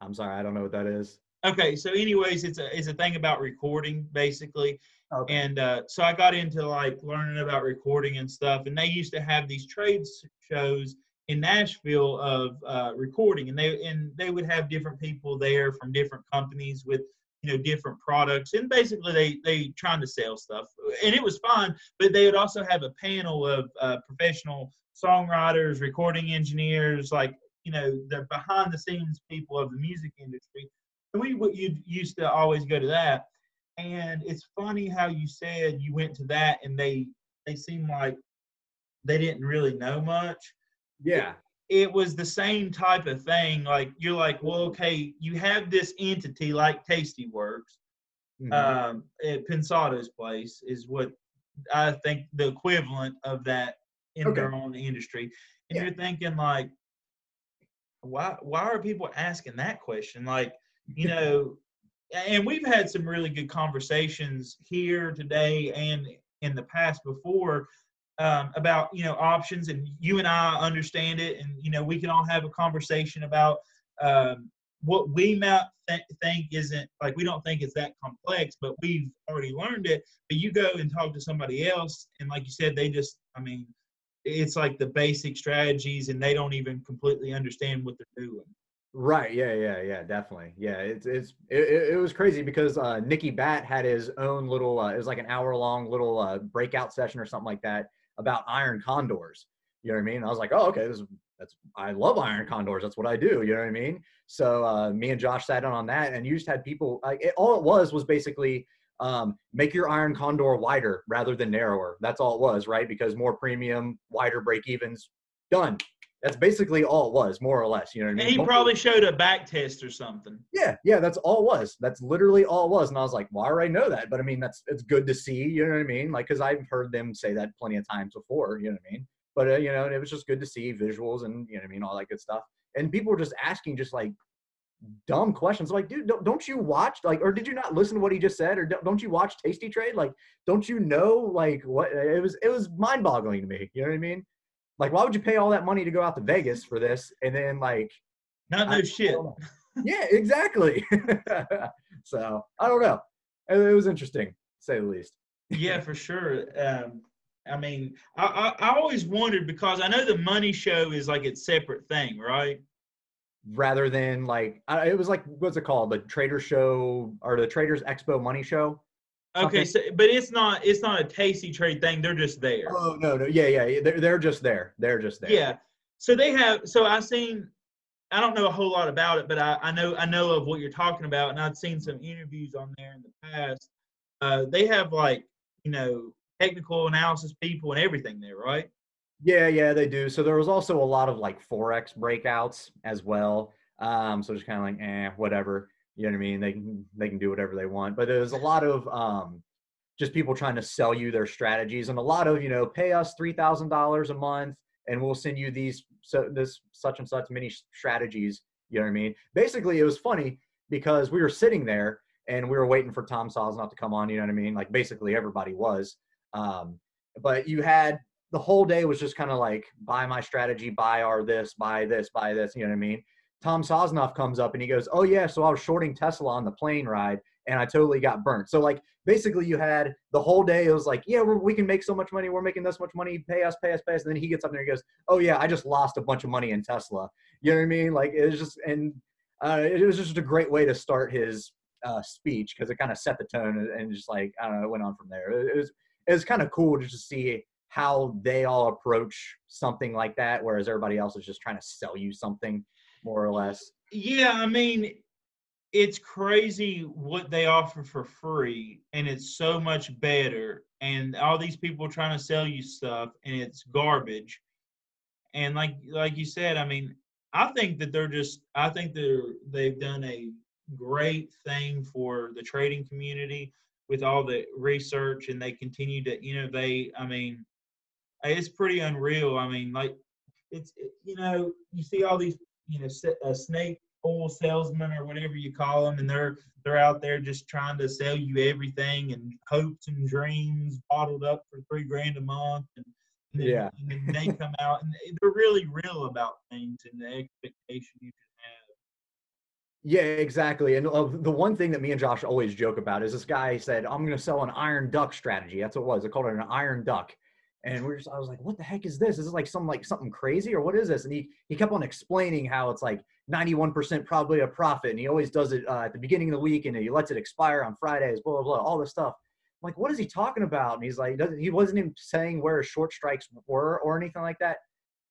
I'm sorry, I don't know what that is. Okay, so anyways, it's a it's a thing about recording basically, okay. and uh, so I got into like learning about recording and stuff. And they used to have these trade shows in Nashville of uh, recording, and they and they would have different people there from different companies with you know different products, and basically they they trying to sell stuff, and it was fun. But they would also have a panel of uh, professional songwriters, recording engineers, like you know the behind the scenes people of the music industry and we would you used to always go to that, and it's funny how you said you went to that and they they seem like they didn't really know much. Yeah. It, it was the same type of thing. Like you're like, well, okay, you have this entity like Tasty Works, mm-hmm. um, at Pensado's place is what I think the equivalent of that in okay. their own industry. And yeah. you're thinking like, why why are people asking that question? Like, you know, and we've had some really good conversations here today and in the past before um, about you know options, and you and I understand it, and you know we can all have a conversation about um, what we might th- think isn't like we don't think it's that complex, but we've already learned it. But you go and talk to somebody else, and like you said, they just, I mean, it's like the basic strategies, and they don't even completely understand what they're doing. Right. Yeah. Yeah. Yeah. Definitely. Yeah. It's it's it, it was crazy because uh, Nicky Bat had his own little. Uh, it was like an hour long little uh, breakout session or something like that about iron condors. You know what I mean? I was like, oh, okay. This is that's I love iron condors. That's what I do. You know what I mean? So uh, me and Josh sat down on that, and you just had people. Like it, all it was was basically um, make your iron condor wider rather than narrower. That's all it was, right? Because more premium, wider break evens, done. That's basically all it was, more or less. You know what I mean? And he probably showed a back test or something. Yeah, yeah, that's all it was. That's literally all it was. And I was like, why well, I know that, but I mean, that's it's good to see. You know what I mean? Like, because I've heard them say that plenty of times before. You know what I mean? But uh, you know, it was just good to see visuals and you know what I mean, all that good stuff. And people were just asking, just like dumb questions like dude don't, don't you watch like or did you not listen to what he just said or don't, don't you watch tasty trade like don't you know like what it was it was mind boggling to me you know what i mean like, why would you pay all that money to go out to Vegas for this and then like not no shit? yeah, exactly. so I don't know. It, it, was interesting, say the least. yeah, for sure. Um, I mean, I, I, I always wondered because I know the money show is like its separate thing, right? Rather than like it was like what's it called, the Trader Show or the Traders Expo Money Show. Okay, so but it's not it's not a tasty trade thing. They're just there. Oh no, no, yeah, yeah, they're they're just there. They're just there. Yeah. So they have. So I've seen. I don't know a whole lot about it, but I, I know I know of what you're talking about, and I've seen some interviews on there in the past. Uh, they have like you know technical analysis people and everything there, right? Yeah, yeah, they do. So there was also a lot of like forex breakouts as well. Um, so just kind of like, eh, whatever. You know what I mean? They can they can do whatever they want. But there's a lot of um, just people trying to sell you their strategies, and a lot of you know, pay us three thousand dollars a month, and we'll send you these so this such and such many strategies. You know what I mean? Basically, it was funny because we were sitting there and we were waiting for Tom Sosnoff to come on. You know what I mean? Like basically everybody was. Um, but you had the whole day was just kind of like buy my strategy, buy our this, buy this, buy this. You know what I mean? Tom Sosnoff comes up and he goes, "Oh yeah, so I was shorting Tesla on the plane ride and I totally got burnt." So like basically you had the whole day it was like, "Yeah, we can make so much money. We're making this much money. Pay us, pay us, pay us." And then he gets up there and he goes, "Oh yeah, I just lost a bunch of money in Tesla." You know what I mean? Like it was just and uh, it was just a great way to start his uh, speech because it kind of set the tone and, just like I don't know, it went on from there. It, it was it was kind of cool to just see how they all approach something like that, whereas everybody else is just trying to sell you something more or less. Yeah, I mean, it's crazy what they offer for free, and it's so much better. And all these people trying to sell you stuff, and it's garbage. And like like you said, I mean, I think that they're just I think they're they've done a great thing for the trading community with all the research and they continue to innovate. I mean, it's pretty unreal. I mean, like it's you know you see all these you know a snake oil salesman or whatever you call them, and they're they're out there just trying to sell you everything and hopes and dreams bottled up for three grand a month and. and then, yeah, and they come out and they're really real about things and the expectation you can have. yeah, exactly. And uh, the one thing that me and Josh always joke about is this guy said, I'm going to sell an iron duck strategy. That's what it was. They called it an iron duck. And we're just, I was like, what the heck is this? Is this like some like something crazy or what is this? And he, he kept on explaining how it's like 91% probably a profit. And he always does it uh, at the beginning of the week and he lets it expire on Fridays, blah, blah, blah, all this stuff. I'm like, what is he talking about? And he's like, he wasn't even saying where his short strikes were or anything like that.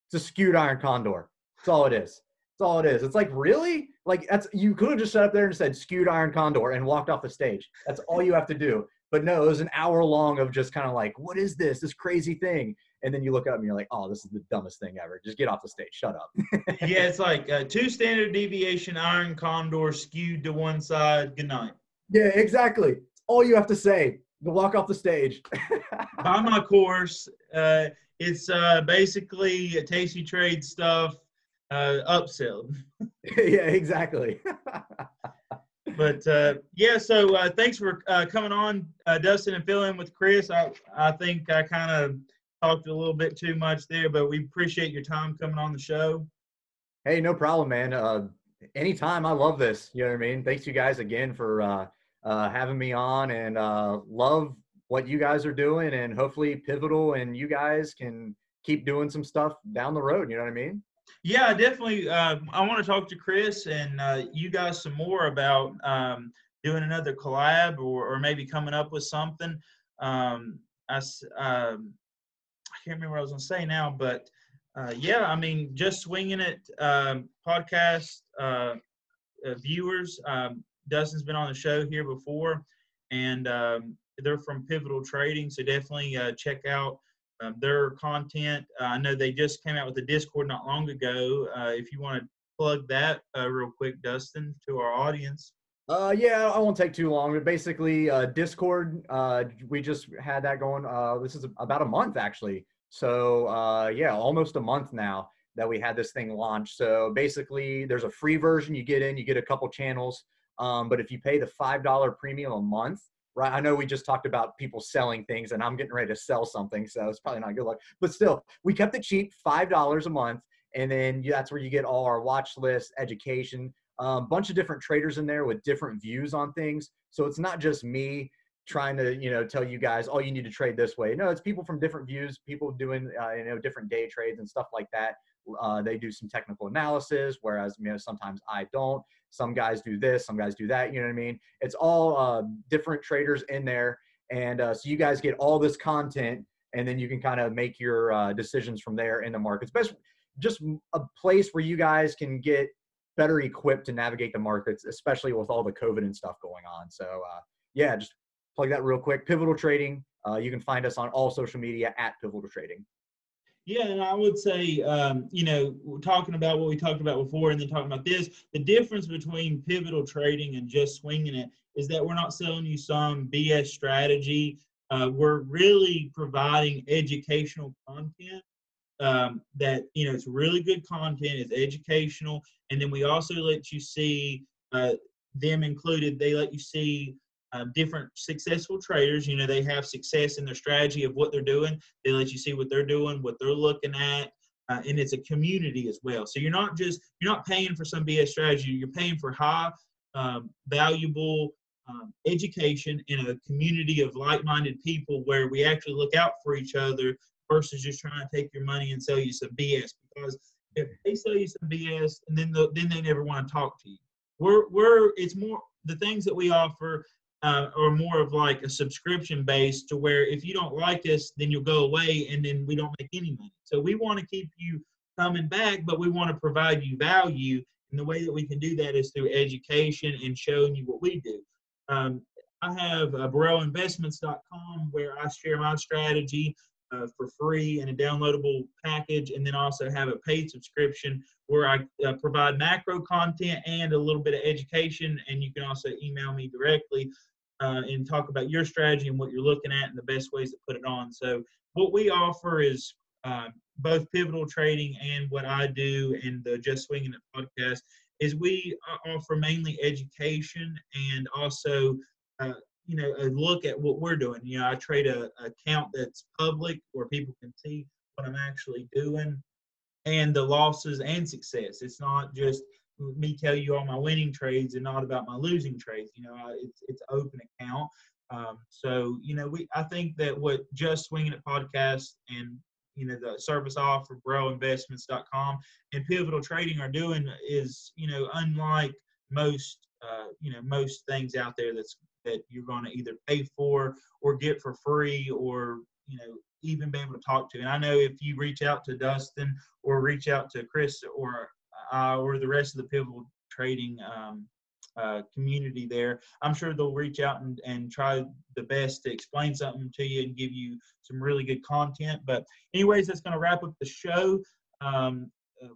It's a skewed iron condor. That's all it is. That's all it is. It's like, really? Like that's you could have just sat up there and said skewed iron condor and walked off the stage. That's all you have to do. But no, it was an hour long of just kind of like, what is this? This crazy thing. And then you look up and you're like, oh, this is the dumbest thing ever. Just get off the stage. Shut up. yeah, it's like uh, two standard deviation iron condor skewed to one side. Good night. Yeah, exactly. It's all you have to say to walk off the stage. Buy my course. Uh, it's uh, basically tasty trade stuff uh, upsell. yeah, exactly. But uh, yeah, so uh, thanks for uh, coming on, uh, Dustin, and filling in with Chris. I I think I kind of talked a little bit too much there, but we appreciate your time coming on the show. Hey, no problem, man. Uh, anytime. I love this. You know what I mean? Thanks you guys again for uh, uh, having me on, and uh, love what you guys are doing, and hopefully Pivotal and you guys can keep doing some stuff down the road. You know what I mean? Yeah, definitely. Uh, I want to talk to Chris and uh, you guys some more about um, doing another collab or, or maybe coming up with something. Um, I, um, I can't remember what I was going to say now, but uh, yeah, I mean, just swinging it. Um, podcast uh, uh, viewers, um, Dustin's been on the show here before, and they're from Pivotal Trading, so definitely uh, check out um, their content. Uh, I know they just came out with a Discord not long ago. Uh, if you want to plug that uh, real quick, Dustin, to our audience. Uh, yeah, I won't take too long. But basically, uh, Discord, uh, we just had that going. This is about a month actually. So yeah, almost a month now that we had this thing launched. So basically, there's a free version you get in. You get a couple channels. Um, but if you pay the five dollar premium a month, right? I know we just talked about people selling things, and I'm getting ready to sell something, so it's probably not good luck. But still, we kept it cheap, five dollars a month, and then that's where you get all our watch list, education, a um, bunch of different traders in there with different views on things. So it's not just me trying to you know tell you guys oh you need to trade this way no it's people from different views people doing uh, you know different day trades and stuff like that uh, they do some technical analysis whereas you know sometimes i don't some guys do this some guys do that you know what i mean? It's all uh, different traders in there and uh, so you guys get all this content and then you can kind of make your uh, decisions from there in the markets. Best just a place where you guys can get better equipped to navigate the markets especially with all the covid and stuff going on. So uh, yeah just plug that real quick. Pivotal trading uh, you can find us on all social media at pivotal trading yeah, and I would say, um, you know, talking about what we talked about before and then talking about this, the difference between pivotal trading and just swinging it is that we're not selling you some BS strategy. Uh, we're really providing educational content um, that, you know, it's really good content, it's educational. And then we also let you see uh, them included, they let you see um, different successful traders. You know, they have success in their strategy of what they're doing. They let you see what they're doing, what they're looking at, uh, and it's a community as well. So you're not just you're not paying for some BS strategy. You're paying for high um, valuable um, education in a community of like-minded people where we actually look out for each other versus just trying to take your money and sell you some BS. Because if they sell you some BS and then the, then they never want to talk to you. we're we're it's more the things that we offer uh, are more of like a subscription base to where if you don't like us, then you'll go away and then we don't make any money. So we want to keep you coming back, but we want to provide you value. And the way that we can do that is through education and showing you what we do. Um, I have uh, BurrellInvestments.com where I share my strategy uh, for free and a downloadable package, and then also have a paid subscription where I uh, provide macro content and a little bit of education. And you can also email me directly uh, and talk about your strategy and what you're looking at and the best ways to put it on. So, what we offer is uh, both pivotal trading and what I do and the Just Swinging It podcast is we uh, offer mainly education and also uh, you know a look at what we're doing. You know, I trade a, a account that's public where people can see what I'm actually doing and the losses and success. It's not just me tell you all my winning trades and not about my losing trades. You know, it's it's open account. Um, so you know, we I think that what just swinging it podcast and you know the service offer BurrellInvestments.com and pivotal trading are doing is you know unlike most uh, you know most things out there that's that you're going to either pay for or get for free or you know even be able to talk to. And I know if you reach out to Dustin or reach out to Chris or uh, or the rest of the pivotal trading um, uh, community there, I'm sure they'll reach out and, and try the best to explain something to you and give you some really good content. But anyways, that's going to wrap up the show. Um, uh,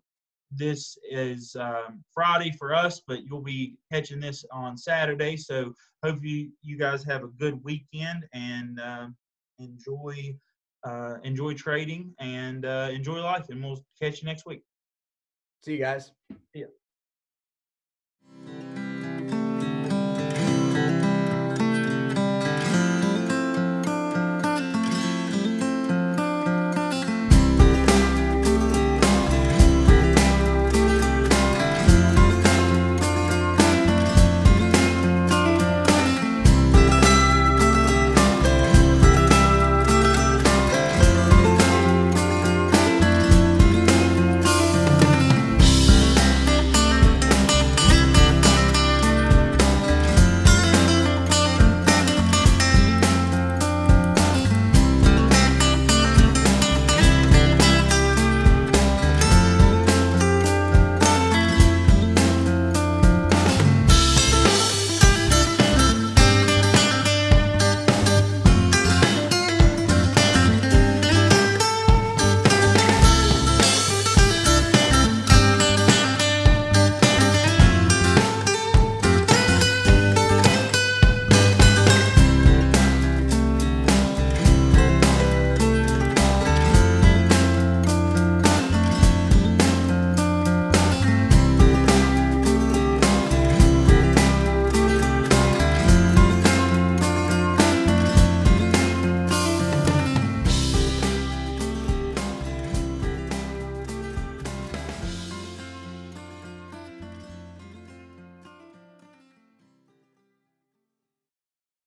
this is um, Friday for us, but you'll be catching this on Saturday. So hope you you guys have a good weekend and uh, enjoy uh, enjoy trading and uh, enjoy life. And we'll catch you next week. See you guys. Yeah.